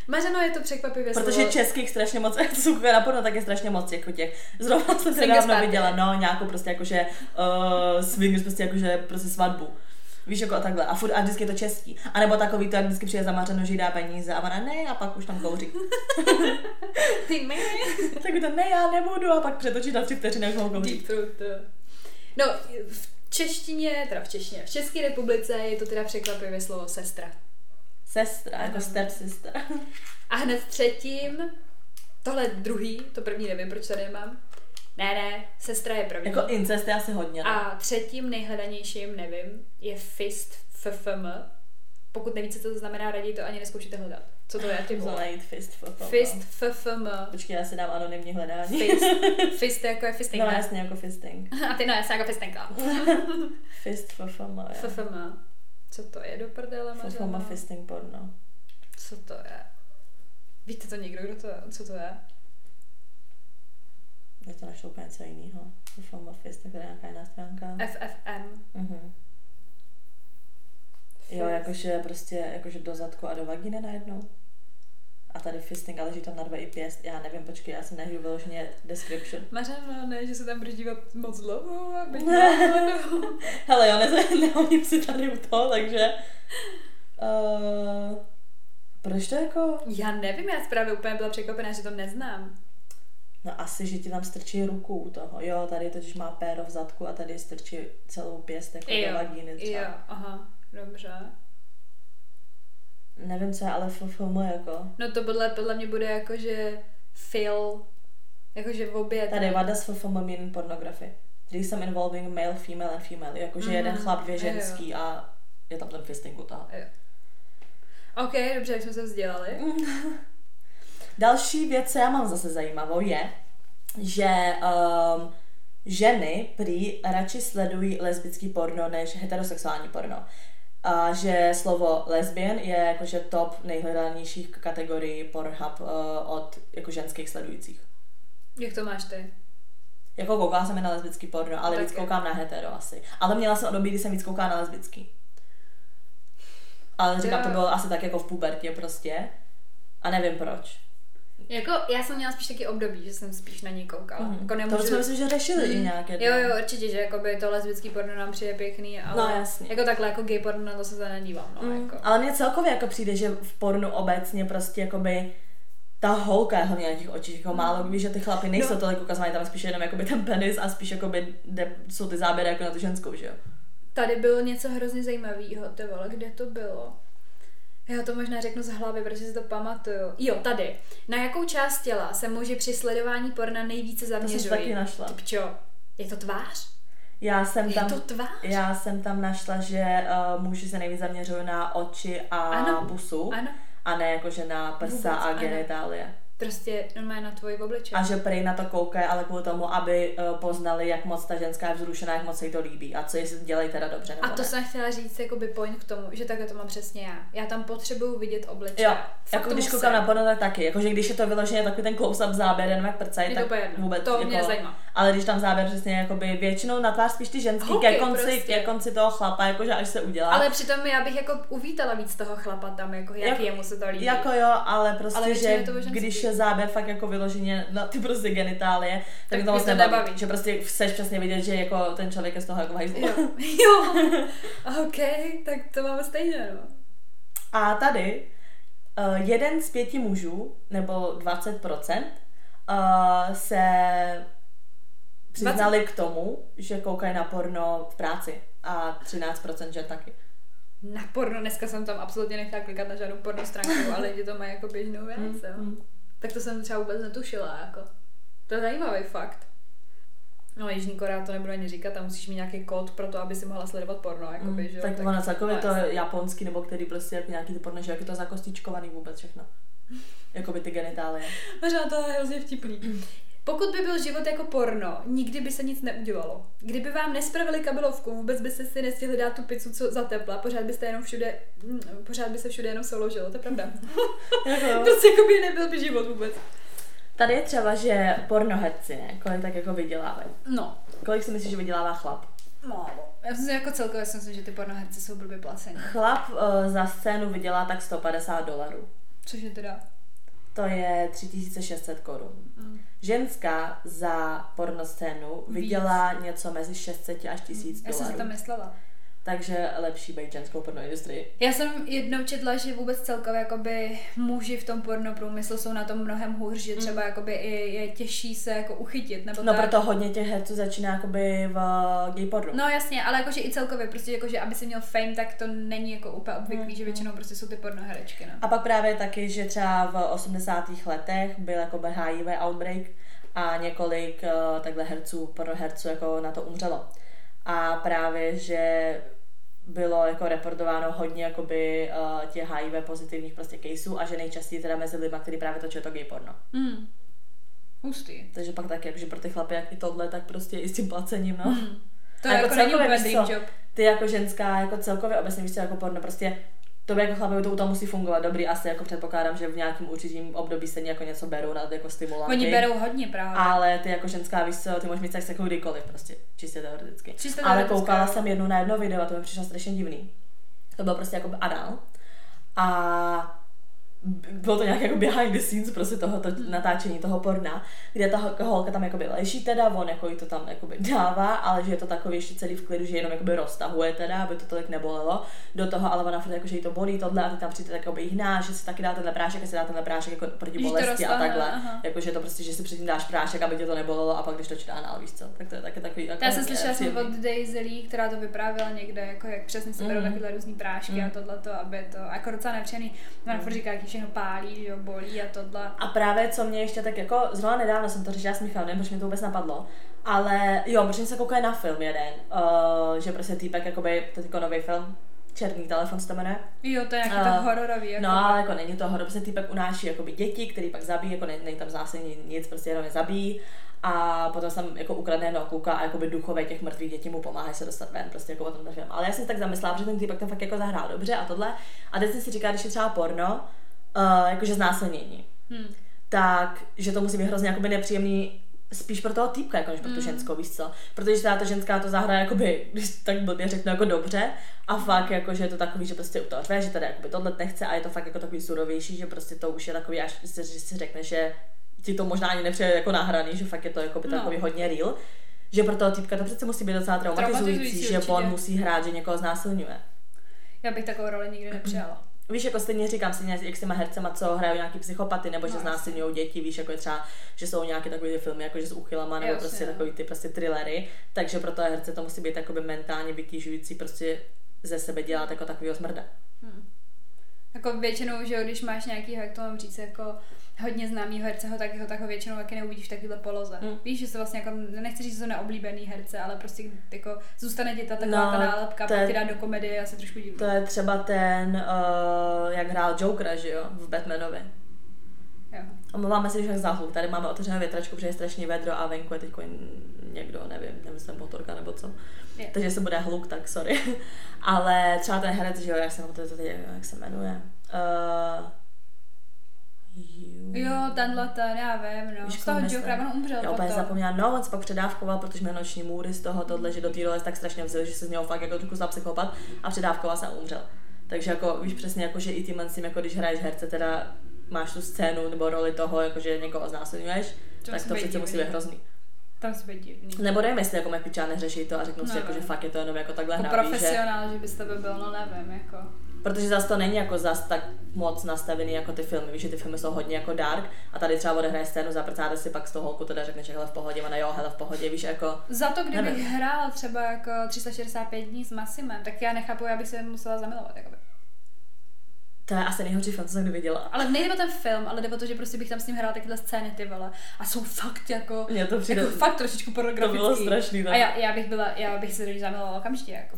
Mařeno je to překvapivě Protože slovo. českých strašně moc, co jsou na porno, tak je strašně moc jako těch. Zrovna jsem se dávno viděla, no, nějakou prostě jakože uh, swingers, prostě jakože prostě svatbu. Víš, jako a takhle. A, furt, a vždycky je to český. A nebo takový to, jak vždycky přijde zamařeno, že jí dá peníze a ona ne, a pak už tam kouří. Ty ne. tak to ne, já nebudu a pak přetočí na tři vteřiny, jak kouří. No, v češtině, teda v češtině, v České republice je to teda překvapivě slovo sestra. Sestra, jako step sister. A hned třetím, tohle druhý, to první nevím, proč tady nemám. Ne, ne, sestra je první. Jako incest je asi hodně. Ne? A třetím nejhledanějším, nevím, je fist FFM. Pokud nevíte, co to znamená, raději to ani neskoušíte hledat. Co to je? Ty vole? najít fist FFM. Fist FFM. Počkej, já si dám anonymní hledání. Fist. Fist jako je fisting. No jasně, jako fisting. A ty no jasně, jako fistinga. fist FFM, FFM. Co to je do prdele, Fofoma fisting porno. Co to je? Víte to někdo, kdo to je? Co to je? Je to našlo úplně něco jiného. Fofoma fist, tak je nějaká jiná stránka. FFM. Mhm. Jo, jakože prostě, jakože do zadku a do vagíny najednou. A tady fisting, ale že tam na dva i pěst. Já nevím, počkej, já jsem nehýbu vyloženě description. Mařeno, ne, že se tam budeš dívat moc dlouho, aby Hele, jo, ne, nehodím si tady u toho, takže... Uh, proč to jako... Já nevím, já právě úplně byla překvapená, že to neznám. No asi, že ti tam strčí ruku u toho. Jo, tady totiž má péro v zadku a tady strčí celou pěst jako jo, do vagíny třeba. Jo, aha, dobře. Nevím, co je ale FFM jako. No to podle, podle mě bude jako, že Phil, jakože v obě. Tady, does FFM mean in pornography? Threesome involving male, female and female. Jakože mm, jeden chlap, dvě ženský jo. a je tam ten fisting u toho. OK, dobře, jak jsme se vzdělali. Další věc, co já mám zase zajímavou, je, že um, ženy prý radši sledují lesbický porno než heterosexuální porno a že slovo lesbian je jakože top nejhledanějších kategorií Pornhub uh, od jako ženských sledujících. Jak to máš ty? Jako koukala jsem na lesbický porno, ale víc koukám na hetero asi. Ale měla jsem období, kdy jsem víc koukala na lesbický. Ale říkám, to bylo asi tak jako v pubertě prostě. A nevím proč. Jako, já jsem měla spíš taky období, že jsem spíš na něj koukala. Mm. Jako nemůžu... To jsme myslím, že řešili mm. i nějaké. Jo, jo, určitě, že jakoby to lesbický porno nám přijde pěkný, ale no, jasně. jako takhle jako gay porno na to se nedívám. No, mm. jako. Ale mně celkově jako přijde, že v pornu obecně prostě jakoby ta holka je hlavně na těch očích, jako málo víš, že ty chlapy nejsou no. tolik ukazovaný, tam spíš jenom jakoby ten penis a spíš jakoby, kde jsou ty záběry jako na tu ženskou, že jo? Tady bylo něco hrozně zajímavého, ty vole, kde to bylo? Já to možná řeknu z hlavy, protože si to pamatuju. Jo, tady. Na jakou část těla se muži při sledování porna nejvíce zaměřují? To jsem taky našla. Typčo, je to tvář? Já jsem je tam, to tvář? Já jsem tam našla, že uh, muži se nejvíc zaměřují na oči a ano. pusu. Ano. A ne jakože na prsa Vůbec, a genitálie. Ano prostě normálně na tvoji obličej. A že prej na to koukají, ale kvůli tomu, aby uh, poznali, jak moc ta ženská je vzrušená, jak moc se jí to líbí a co jestli dělají teda dobře. Nebo a to ne. jsem chtěla říct jako by point k tomu, že takhle to mám přesně já. Já tam potřebuju vidět obličej. Jo, Fakt jako když koukám na porno, tak taky. Jakože když je to vyloženě takový ten close-up záběr, jenom jak prcají, tak to vůbec. To jako, mě zajímá. Ale když tam záběr přesně jakoby většinou na tvář spíš ty ženský ke, konci, prostě. ke konci toho chlapa, jakože až se udělá. Ale přitom já bych jako uvítala víc toho chlapa tam, jako jak, jak jemu se to líbí. Jako jo, ale prostě, ale že je když je záběr fakt jako vyloženě na ty prostě genitálie, tak, tak to moc nebaví. nebaví. Že prostě chceš přesně vidět, že jako ten člověk je z toho jako hajzl. Jo. jo. OK, tak to máme stejně, no. A tady uh, jeden z pěti mužů, nebo 20%, uh, eh, se přiznali 20? k tomu, že koukají na porno v práci a 13% že taky. Na porno, dneska jsem tam absolutně nechtěla klikat na žádnou porno stránku, ale lidi to mají jako běžnou věc, mm. Mm. Tak to jsem třeba vůbec netušila, jako. To je zajímavý fakt. No, Jižní Korea to nebudu ani říkat, tam musíš mít nějaký kód pro to, aby si mohla sledovat porno, jakoby, mm, že Tak, tak ono celkově to japonský, nebo který prostě jako nějaký ty porno, že jak je to zakostičkovaný vůbec všechno. Jakoby ty genitálie. Možná to je hrozně vtipný. Pokud by byl život jako porno, nikdy by se nic neudělalo. Kdyby vám nespravili kabelovku, vůbec byste si nestihli dát tu pizzu co za tepla, pořád byste jenom všude, mm, pořád by se všude jenom souložilo, to je pravda. prostě jako by nebyl by život vůbec. Tady je třeba, že pornoherci, ne? Kolik tak jako vydělávají? No. Kolik si myslíš, že vydělává chlap? Málo. Já myslím, jako celkově si myslím, že ty pornoherci jsou blbě placení. Chlap uh, za scénu vydělá tak 150 dolarů. Což je teda? To je 3600 korun. Mm. Ženská za pornoscénu vydělá něco mezi 600 až 1000 dolarů. Já jsem si to myslela takže lepší být ženskou pornoindustrii. Já jsem jednou četla, že vůbec celkově jakoby muži v tom porno průmyslu jsou na tom mnohem hůř, že třeba mm. jakoby i je těžší se jako uchytit. Nebo no tak. proto hodně těch herců začíná jakoby v gay pornu. No jasně, ale jakože i celkově prostě jakože aby si měl fame, tak to není jako úplně obvyklý, mm. že většinou prostě jsou ty pornoherečky. No. A pak právě taky, že třeba v 80. letech byl jako HIV outbreak a několik uh, takhle herců, pornoherců jako na to umřelo. A právě, že bylo jako reportováno hodně jakoby uh, těch HIV pozitivních prostě caseů a že nejčastěji teda mezi lidmi, kteří právě točí to gay porno. Mm. Hustý. Takže pak taky, jakože pro ty chlapy, jak i tohle, tak prostě i s tím placením, no. Mm. To je jako, jako není dream job. Ty jako ženská, jako celkově obecně víš co, jako porno, prostě to by jako chlapovi to tam musí fungovat dobrý, asi jako předpokládám, že v nějakém určitým období se jako něco berou na jako stimulanty. Oni berou hodně právě. Ale ty jako ženská víš co, ty můžeš mít sex jako kdykoliv prostě, čistě teoreticky. Čistě teoreticky. Ale koukala jsem jednu na jedno video a to mi přišlo strašně divný. To bylo prostě jako anal. A bylo to nějak jako behind the scenes prostě tohoto natáčení toho porna, kde ta holka tam jakoby leží teda, on jako jí to tam jakoby dává, ale že je to takový ještě celý v klidu, že jenom jakoby roztahuje teda, aby to tolik nebolelo. Do toho ale ona furt jako, že jí to bolí tohle a ty tam přijde tak jakoby hná, že si taky dá tenhle prášek a si dá tenhle prášek jako proti bolesti a takhle. Jako, že to prostě, že si předtím dáš prášek, aby tě to nebolelo a pak když to čítá anál, víš co. Tak to je taky takový. Jako, Já jsem slyšela jsem od Daisy Lee, která to vyprávěla někde, jako jak přesně se berou mm. takové různé prášky mm. a tohle to, aby to, jako docela nepříjemný. Ona mm. říká, všechno pálí, jo, bolí a tohle. A právě co mě ještě tak jako, zrovna nedávno jsem to řešila s Michalem, nevím, proč mi to vůbec napadlo, ale jo, protože se koukali na film jeden, uh, že prostě týpek, jakoby, to je jako nový film, Černý telefon se to jmenuje. Jo, to je nějaký uh, tak hororový. Jako. No, ale jako není to horor, prostě týpek unáší jakoby děti, který pak zabíjí, jako není, není tam zásadně nic, prostě jenom je zabíjí. A potom se tam jako ukradne jedno kouka a jakoby duchové těch mrtvých dětí mu pomáhají se dostat ven, prostě jako o tom film. Ale já jsem tak zamyslela, že ten týpek tam fakt jako zahrál dobře a tohle. A teď si říká, když je třeba porno, uh, jakože znásilnění. Hmm. Tak, že to musí být hrozně jakoby nepříjemný spíš pro toho týpka, jako než pro tu hmm. ženskou, víš co? Protože teda ta ženská to zahraje, jakoby, když tak blbě řeknu, jako dobře a fakt jako, že je to takový, že prostě u toho řve, že tady jakoby tohle nechce a je to fakt jako takový surovější, že prostě to už je takový, až že si řekne, že ti to možná ani nepřijde jako nahraný, že fakt je to jako by no. takový hodně real, že pro toho týpka to přece musí být docela traumatizující, traumatizující že on musí hrát, že někoho znásilňuje. Já bych takovou roli nikdy nepřijala. Víš, jako stejně říkám, stejně jak s těma hercema, co hrají nějaký psychopaty, nebo že no, znásilňují děti, víš, jako je třeba, že jsou nějaké takové filmy, jako že s úchylama, nebo Jasně, prostě takový ty prostě thrillery, takže pro toho herce to musí být jakoby mentálně vytížující, prostě ze sebe dělat jako takového smrda. Hmm. Jako většinou, že když máš nějaký, jak to mám říct, jako hodně známý herce, ho tak, ho tak ho většinou taky neuvidíš v takovéhle poloze. Hmm. Víš, že se vlastně jako, nechci říct, že jsou neoblíbený herce, ale prostě jako zůstane ti ta taková no, ta nálepka, pak ty dá do komedie, já se trošku divím. To je třeba ten, uh, jak hrál Jokera, že jo, v Batmanovi. Omlouváme se, že za hluk. Tady máme otevřenou větračku, protože je strašně vedro a venku je teď někdo, nevím, nevím, motorka nebo co. Je. Takže se bude hluk, tak sorry. Ale třeba ten herec, že jo, jak se, jak se jmenuje. Uh, Jo, tenhle ten, já vím, no. Víš, z toho Jokera, on umřel Já úplně zapomněla, no, on se pak předávkoval, protože měl noční můry z toho, tohle, že do té role tak strašně vzal, že se z něho fakt jako trochu psychopat a předávkoval se a umřel. Takže jako víš přesně, jako, že i tím tím, jako když hraješ herce, teda máš tu scénu nebo roli toho, jako, že někoho znásilňuješ, tak to přece musí být hrozný. Musí být divný. Nebo nevím, jestli jako Mac neřeší to a řeknou no, si, jako, že fakt je to jenom jako takhle jako profesionál, že... že byste by byl, no nevím, jako. Protože zase to není jako zas tak moc nastavený jako ty filmy, víš, že ty filmy jsou hodně jako dark a tady třeba odehraje scénu, zaprcáte si pak z toho holku teda řekne, že hele v pohodě, ona jo, hele v pohodě, víš, jako... Za to, kdybych nevím. hrála třeba jako 365 dní s Masimem, tak já nechápu, já bych se musela zamilovat, jakoby. To je asi nejhorší film, co jsem kdy viděla. Ale nejde o ten film, ale jde o to, že prostě bych tam s ním hrála takové scény, ty vole. A jsou fakt jako, Mě to přijde, jako fakt trošičku pornografický. to bylo strašný. A já, já, bych byla, já bych se do ní zamilovala okamžitě, jako.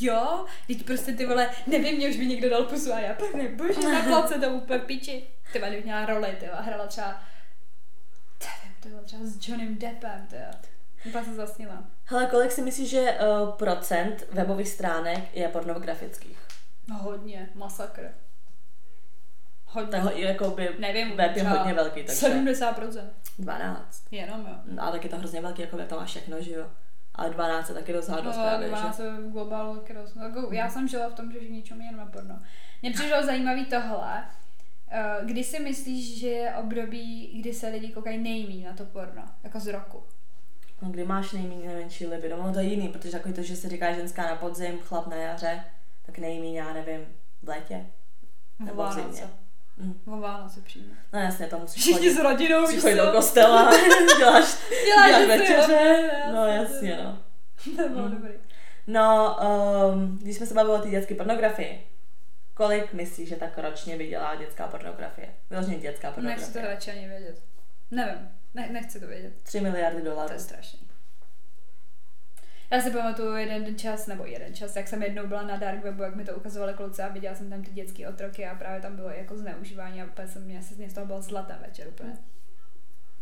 Jo, teď prostě ty vole, nevím, mě už by někdo dal pusu a já pane bože, na place to úplně piči. Ty vole, kdybych měla roli, ty vole, hrála třeba, nevím, ty vole, třeba s Johnnym Deppem, ty vole. Úplně se zasnila. Hele, kolik si myslíš, že uh, procent webových stránek je pornografických? No hodně, masakr. Hodně. Toho i jako by Nevím, web je hodně velký, takže 70%. 12. Jenom jo. No, ale tak je to hrozně velký, jako web to má všechno, že jo. Ale 12 je taky dost hádost No, právě, má že? se v globálu taky dost. No, Jako, já jsem žila v tom, že v ničem jenom na porno. Mně přišlo zajímavý tohle, eh, kdy si myslíš, že je období, kdy se lidi koukají nejmí na to porno? Jako z roku. No, kdy máš nejméně nejmenší libido, no to je jiný, protože takový to, že se říká ženská na podzim, chlap na jaře, tak nejméně, já nevím, v létě. Nebo v zimě. Mm. V Vánoce přijde. No jasně, to musíš Všichni chodit, s rodinou, musíš chodit do kostela, děláš, Děláš děláš večeře, no jasně, no. To bylo Mm. dobrý. No, um, když jsme se bavili o té dětské pornografii, kolik myslíš, že tak ročně vydělá dětská pornografie? Vyloženě dětská Nechci to pornografie. radši ani vědět. Nevím, ne, nechci to vědět. 3 miliardy To dolarů. je strašný. Já si pamatuju jeden čas, nebo jeden čas, jak jsem jednou byla na dark webu, jak mi to ukazovali kluci a viděla jsem tam ty dětské otroky a právě tam bylo jako zneužívání a úplně jsem, mě se z toho byla zlatá večer úplně.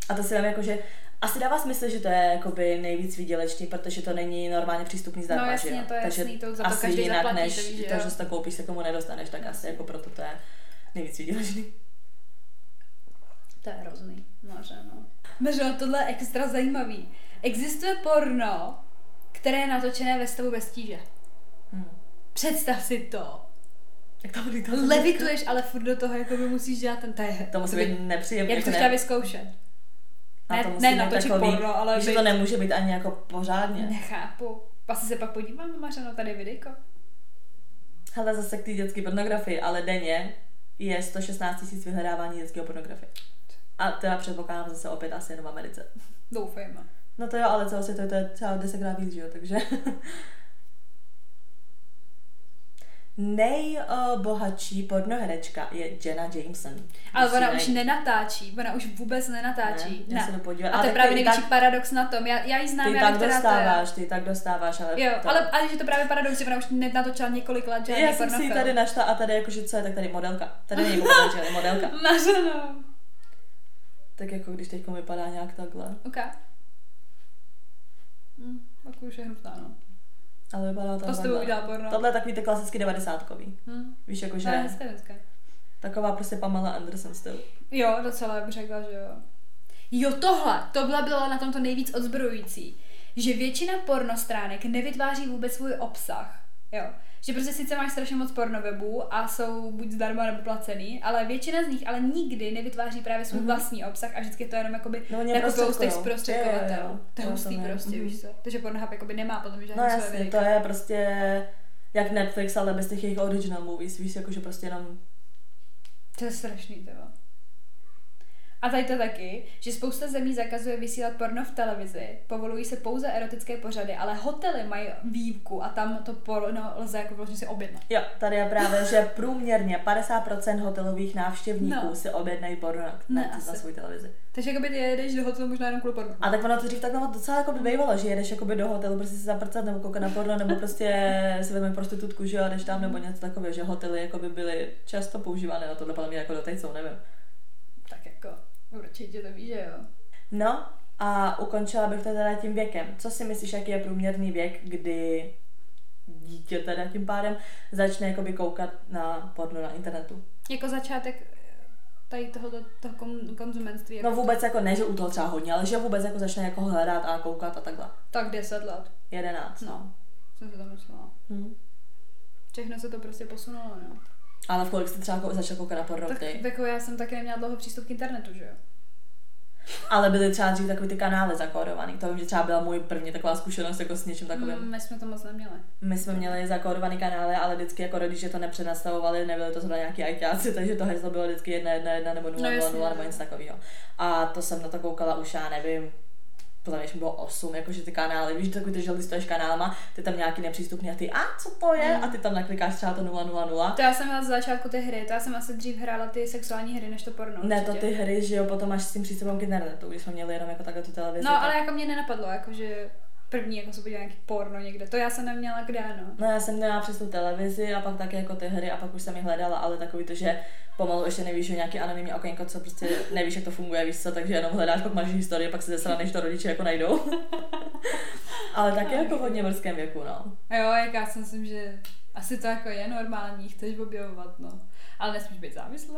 A to si vím jako, že asi dává smysl, že to je jakoby nejvíc výdělečný, protože to není normálně přístupný zdarma, No že jasně, to je Takže jasný, to za to asi každý jinak, zaplatí, než to víš, že to, že to koupíš, se tomu nedostaneš, tak asi jako proto to je nejvíc výdělečný. To je hrozný, Maře, no. Maře, tohle je extra zajímavý. Existuje porno, které je natočené ve stavu bez tíže. Hmm. Představ si to. Jak to bude to? Levituješ, ale furt do toho jako by musíš dělat ten, to je, To musí být nepříjemné. Já bych to jako chtěla ne- vyzkoušet. a Ne, to musí ne natočit takový- porno, ale Víš, že být- to nemůže být ani jako pořádně. Nechápu. Asi se pak podívám, Mařeno, tady je videjko. Hele, zase k té dětské pornografii, ale denně je 116 tisíc vyhledávání dětského pornografie. A to já předpokládám zase opět asi jenom v Americe. Doufejme. No to jo, ale celosvětově to je třeba desetkrát víc, že jo, takže... Nejbohatší pornoherečka je Jenna Jameson. Ale Musí ona najít- už nenatáčí, ona už vůbec nenatáčí. Ne, já se ne. jdu podívat. A to je právě největší tak- paradox na tom. Já, já ji znám, Ty já tak dostáváš, ty tak dostáváš, ale... To. Jo, to... ale, ale že to právě paradox, že ona už nenatočila několik let žádný Já jsem si ji tady našla a tady jakože co je, tak tady modelka. Tady není modelka, ale modelka. Mařeno. Tak jako když teď vypadá nějak takhle. OK. Hm, tak už je hnusná, no. Ale vypadá to To s tebou udělá porno. Tohle je takový ty klasicky devadesátkový. Hm. Víš, To je jakože hezké, hezké. taková prostě Pamela Anderson styl. Jo, docela bych řekla, že jo. Jo, tohle, tohle bylo na tomto nejvíc odzbrojující. Že většina pornostránek nevytváří vůbec svůj obsah. Jo. Že prostě sice máš strašně moc pornovebů a jsou buď zdarma nebo placený, ale většina z nich ale nikdy nevytváří právě svůj Mhm. vlastní obsah a vždycky je to jenom jakoby No, jako prostě z těch zprostředkovatelů. To je hustý prostě, Mhm. víš co. Takže Pornhub jakoby nemá potom žádné No své jasně, to je prostě jak Netflix, ale bez těch jejich original movies, víš, jakože prostě jenom To je strašný, to. A tady to taky, že spousta zemí zakazuje vysílat porno v televizi, povolují se pouze erotické pořady, ale hotely mají výjimku a tam to porno lze jako vlastně si objednat. Jo, tady je právě, že průměrně 50% hotelových návštěvníků No. si objednají porno na, Ne, na, svůj televizi. Takže jakoby ty jedeš do hotelu možná jenom kvůli pornu. A tak ono to dřív takhle docela jako by bývalo, že jedeš jakoby do hotelu prostě si zaprcat nebo koukat na porno, nebo prostě si vezme prostitutku, že jo, a jdeš tam, nebo něco takového, že hotely jako by byly často používané na tohle, podle mě jako doteď jsou, nevím. Jako, určitě to víš, že jo. No a ukončila bych to teda tím věkem. Co si myslíš, jaký je průměrný věk, kdy dítě teda tím pádem začne jakoby koukat na porno na internetu? Jako začátek tady tohoto toho kon- konzumentství. Jako No vůbec jako ne, že u toho třeba hodně, ale že vůbec jako začne jako hledat a koukat a takhle. Tak 10 let. 11. No, jsem si to myslela. Hm. Všechno se to prostě posunulo, no. Ale v kolik jste třeba kou- začal koukat na porno Tak jako já jsem taky neměla dlouho přístup k internetu, že jo. Ale byly třeba dřív takový ty kanály zakódovaný. To vím, že třeba byla můj první taková zkušenost jako s něčím takovým. Mm, my jsme to moc neměli. My jsme měli zakódovaný kanály, ale vždycky jako rodiče to nepřenastavovali, nebyly to zrovna nějaký ajťáci, takže to heslo bylo vždycky 1, 1, 1 nebo 0, No 0, jasně, 0 nebo no. něco takového. A to jsem na to koukala už, já nevím, podle mě bylo 8, jakože ty kanály, víš, takový ty, že listuješ kanálama, ty tam nějaký nepřístupný a ty, a co to je? Mm. A ty tam naklikáš třeba to 000. To já jsem měla z začátku ty hry, to já jsem asi dřív hrála ty sexuální hry, než to porno. Ne, určitě. to ty hry, že jo, potom máš s tím přístupem k internetu, když jsme měli jenom jako takhle tu televizi. No, tak... ale jako mě nenapadlo, jakože první, jako se podívat nějaký porno někde. To já jsem neměla kde, no. No já jsem měla přes tu televizi a pak také jako ty hry a pak už jsem ji hledala, ale takový to, že pomalu ještě nevíš, že nějaký anonymní okénko, co prostě nevíš, jak to funguje, víš co, takže jenom hledáš, pak máš historii, pak se zesraneš, to rodiče jako najdou. ale taky jako v hodně brzkém věku, no. Jo, jak já si myslím, že asi to jako je normální, chceš objevovat, no ale nesmíš být závislý.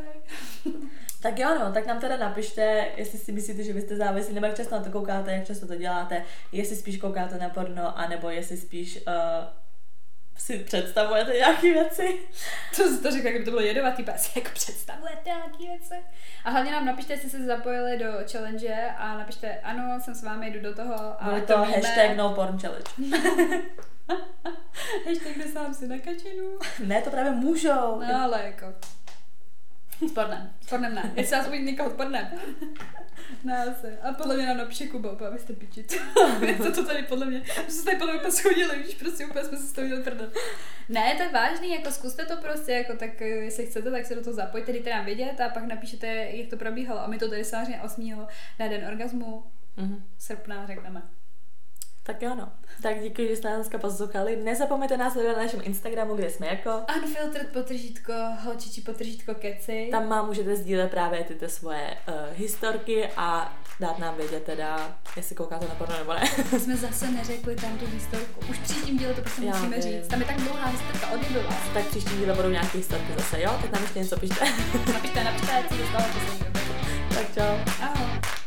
tak jo, no, tak nám teda napište, jestli si myslíte, že byste závislí, nebo jak často na to koukáte, jak často to děláte, jestli spíš koukáte na porno, anebo jestli spíš uh, si představujete nějaké věci. To si to říká, kdyby to bylo jedovatý, pes, jak představujete nějaké věci. A hlavně nám napište, jestli se zapojili do challenge a napište, ano, jsem s vámi, jdu do toho. A Bude to, to hashtag no porn challenge. Hashtag sám si na kačinu. ne, to právě můžou. No, ale jako. Spornem. Spornem ne. Jestli vás uvidí někoho spornem. Ne, se. A podle mě nám napíše Kuba, úplně abyste pičit. to, to tady podle mě, my jsme tady podle mě schodili, víš, prostě úplně jsme se z toho měli prdel. Ne, to je vážný, jako zkuste to prostě, jako tak, eh, jestli chcete, tak se do toho zapojte, dejte nám vědět a pak napíšete, jak to probíhalo. A my to tady samozřejmě 8. na den orgasmu mm-hmm. srpna řekneme. Tak jo, no. Tak díky, že jste nás dneska poslouchali. Nezapomeňte nás sledovat na našem Instagramu, kde jsme jako Unfiltered potržítko, holčiči potržítko keci. Tam má můžete sdílet právě tyto svoje uh, historky a dát nám vědět teda, jestli koukáte na porno nebo ne. jsme zase neřekli tam tu historku. Už příštím díle to prostě musíme vím. říct. Tam je tak dlouhá historka od vás. Tak příštím díle budou nějaké historky zase, jo? Tak nám ještě něco pište. napište, napište, co dostalo, Tak čau. Ahoj.